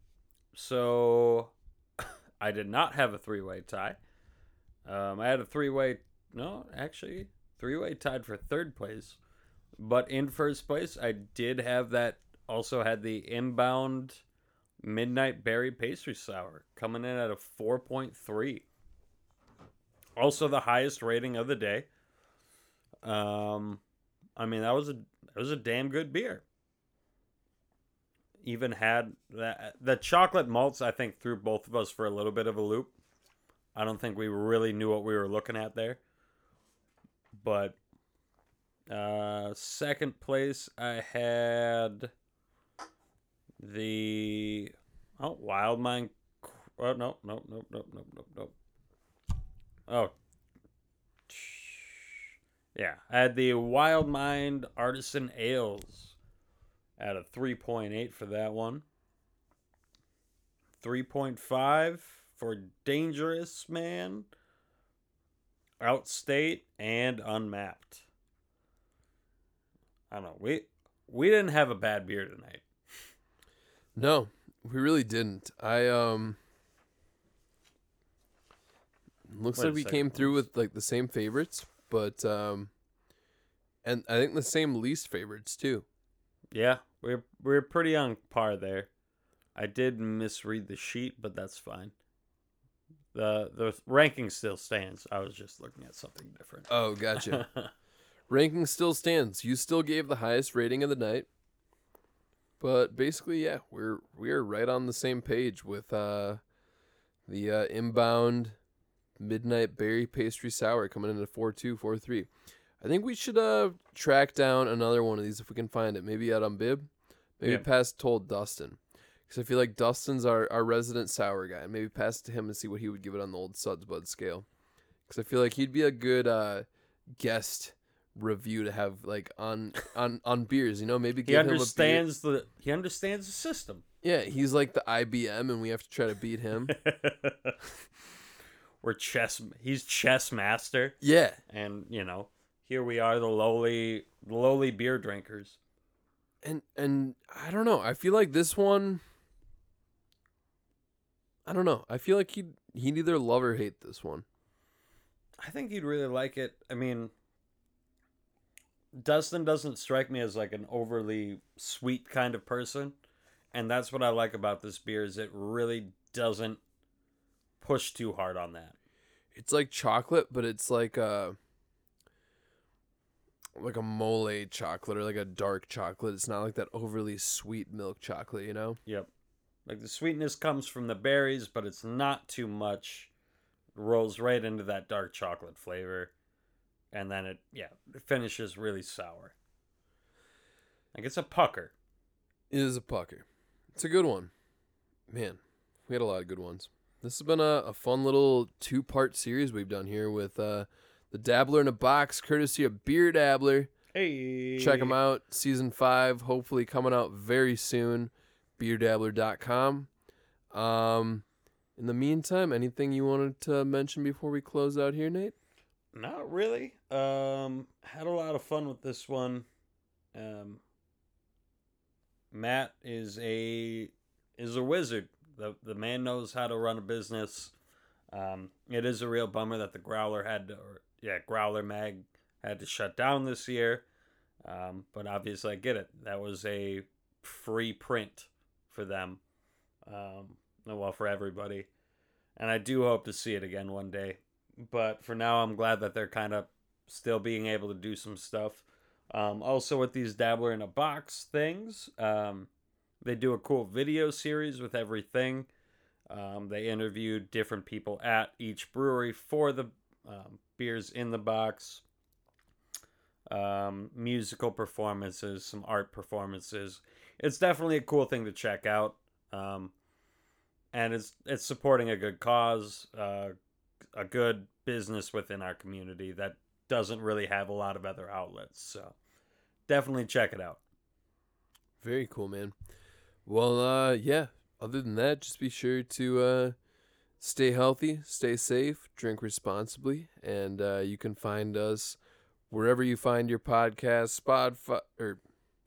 so I did not have a three-way tie. Um I had a three-way no, actually three-way tied for third place. But in first place, I did have that also had the inbound midnight berry pastry sour coming in at a 4.3 also the highest rating of the day um i mean that was a that was a damn good beer even had that the chocolate malts i think threw both of us for a little bit of a loop i don't think we really knew what we were looking at there but uh, second place I had the oh Wild Mind. Oh no no no no no no no. Oh. Yeah, I had the Wild Mind Artisan Ales at a 3.8 for that one. 3.5 for Dangerous Man, Outstate, and Unmapped. I don't know. We we didn't have a bad beer tonight. No, we really didn't. I um looks Wait like we second, came through let's- with like the same favorites, but um and I think the same least favorites too. Yeah, we're we're pretty on par there. I did misread the sheet, but that's fine. The the ranking still stands. I was just looking at something different. Oh, gotcha. Ranking still stands. You still gave the highest rating of the night. But basically, yeah, we're we're right on the same page with uh the uh, inbound midnight berry pastry sour coming in at 4-2, 4-3. I think we should uh track down another one of these if we can find it. Maybe out on Bib. Maybe Yeah. pass told Dustin. Because I feel like Dustin's our, our resident sour guy. Maybe pass it to him and see what he would give it on the old Suds Bud scale. Because I feel like he'd be a good uh, guest review to have like on on on beers. You know, maybe he give him understands the he understands the system. Yeah, he's like the IBM, and we have to try to beat him. We're chess. He's chess master, yeah, and you know, here we are, the lowly, lowly beer drinkers. and and I don't know. I feel like this one. I don't know. I feel like he'd he'd either love or hate this one. I think you'd really like it. I mean, Dustin doesn't strike me as like an overly sweet kind of person, and that's what I like about this beer is it really doesn't push too hard on that. It's like chocolate, but it's like a like a mole chocolate or like a dark chocolate. It's not like that overly sweet milk chocolate, you know? Yep. Like the sweetness comes from the berries, but it's not too much. It rolls right into that dark chocolate flavor. And then it yeah, it finishes really sour. Like it's a pucker. It is a pucker. It's a good one. Man, we had a lot of good ones. This has been a, a fun little two part series we've done here with uh, the Dabbler in a Box, courtesy of Beer Dabbler. Hey. Check them out. Season five, hopefully coming out very soon. BeerDabbler.com. Um, in the meantime, anything you wanted to mention before we close out here, Nate? Not really. Um, had a lot of fun with this one. Um, Matt is a is a wizard. the The man knows how to run a business. Um, it is a real bummer that the Growler had to, or yeah, Growler Mag had to shut down this year. Um, but obviously, I get it. That was a free print for them. Um, well, for everybody, and I do hope to see it again one day but for now i'm glad that they're kind of still being able to do some stuff um, also with these dabbler in a box things um, they do a cool video series with everything um, they interviewed different people at each brewery for the um, beers in the box um, musical performances some art performances it's definitely a cool thing to check out um, and it's it's supporting a good cause uh, a good business within our community that doesn't really have a lot of other outlets. So definitely check it out. Very cool, man. Well, uh, yeah. Other than that, just be sure to uh, stay healthy, stay safe, drink responsibly, and uh, you can find us wherever you find your podcast, Spotify or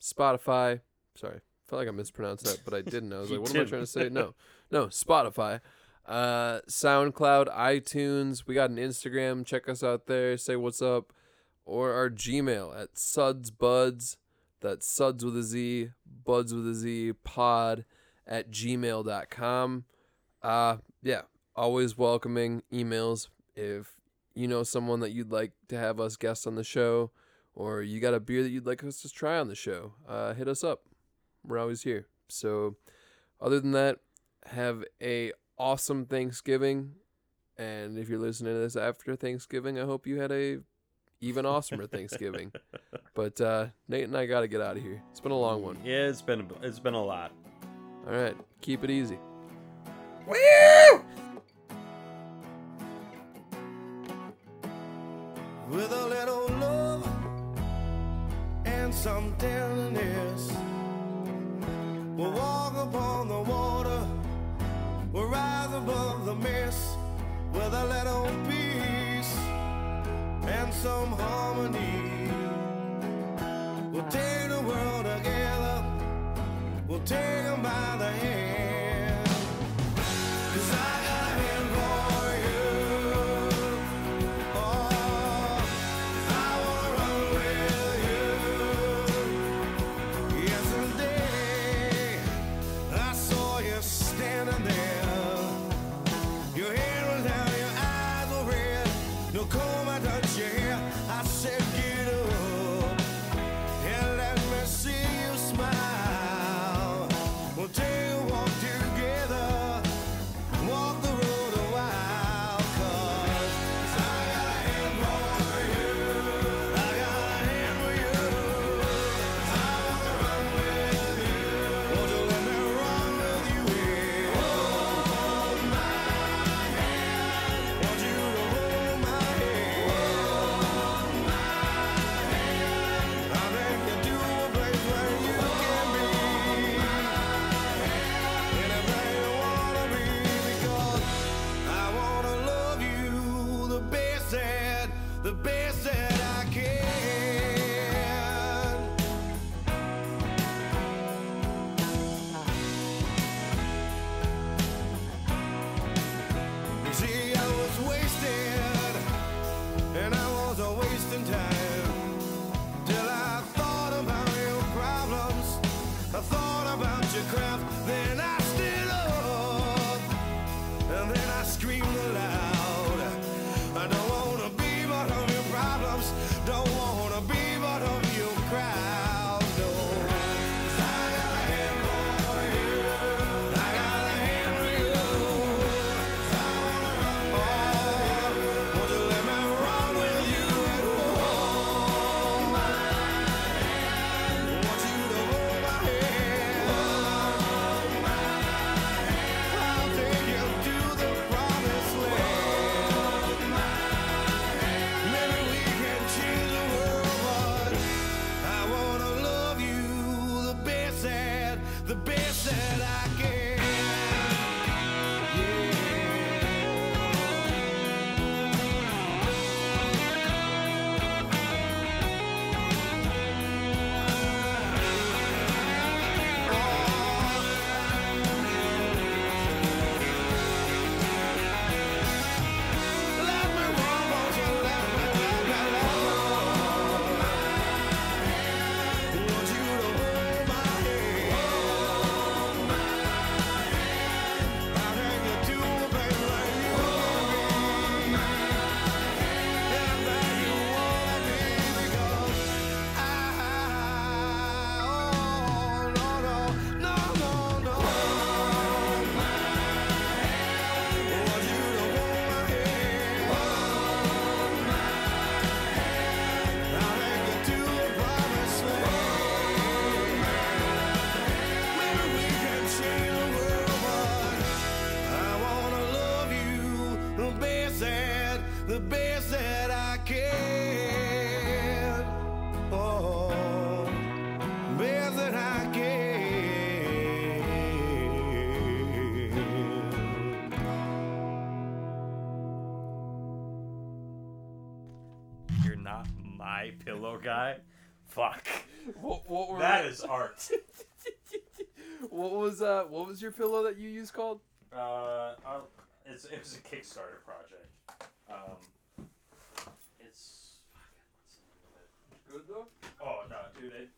Spotify. Sorry, I felt like I mispronounced that, but I didn't. I was like, what am I trying to say? No, no, Spotify, uh, SoundCloud, iTunes. We got an Instagram. Check us out there. Say what's up, or our Gmail at sudsbuds. That's suds with a Z, buds with a Z, pod at gmail.com. Uh, yeah, always welcoming emails. If you know someone that you'd like to have us guest on the show, or you got a beer that you'd like us to try on the show, uh, hit us up. We're always here. So, other than that, have a awesome Thanksgiving. And if you're listening to this after Thanksgiving, I hope you had a even awesomer Thanksgiving. but uh, Nate and I got to get out of here. It's been a long one. Yeah, it's been a, it's been a lot. All right, keep it easy. Woo! with a little love and some tenderness. We'll walk upon the water, we'll rise above the mist with a little peace and some harmony. We'll take the world together, we'll take them by the hand. standing there. Your hair was down, your eyes were red. No coma. was your pillow that you used called? Uh, it's it was a Kickstarter project. Um, it's. Good though. Oh no, dude! It,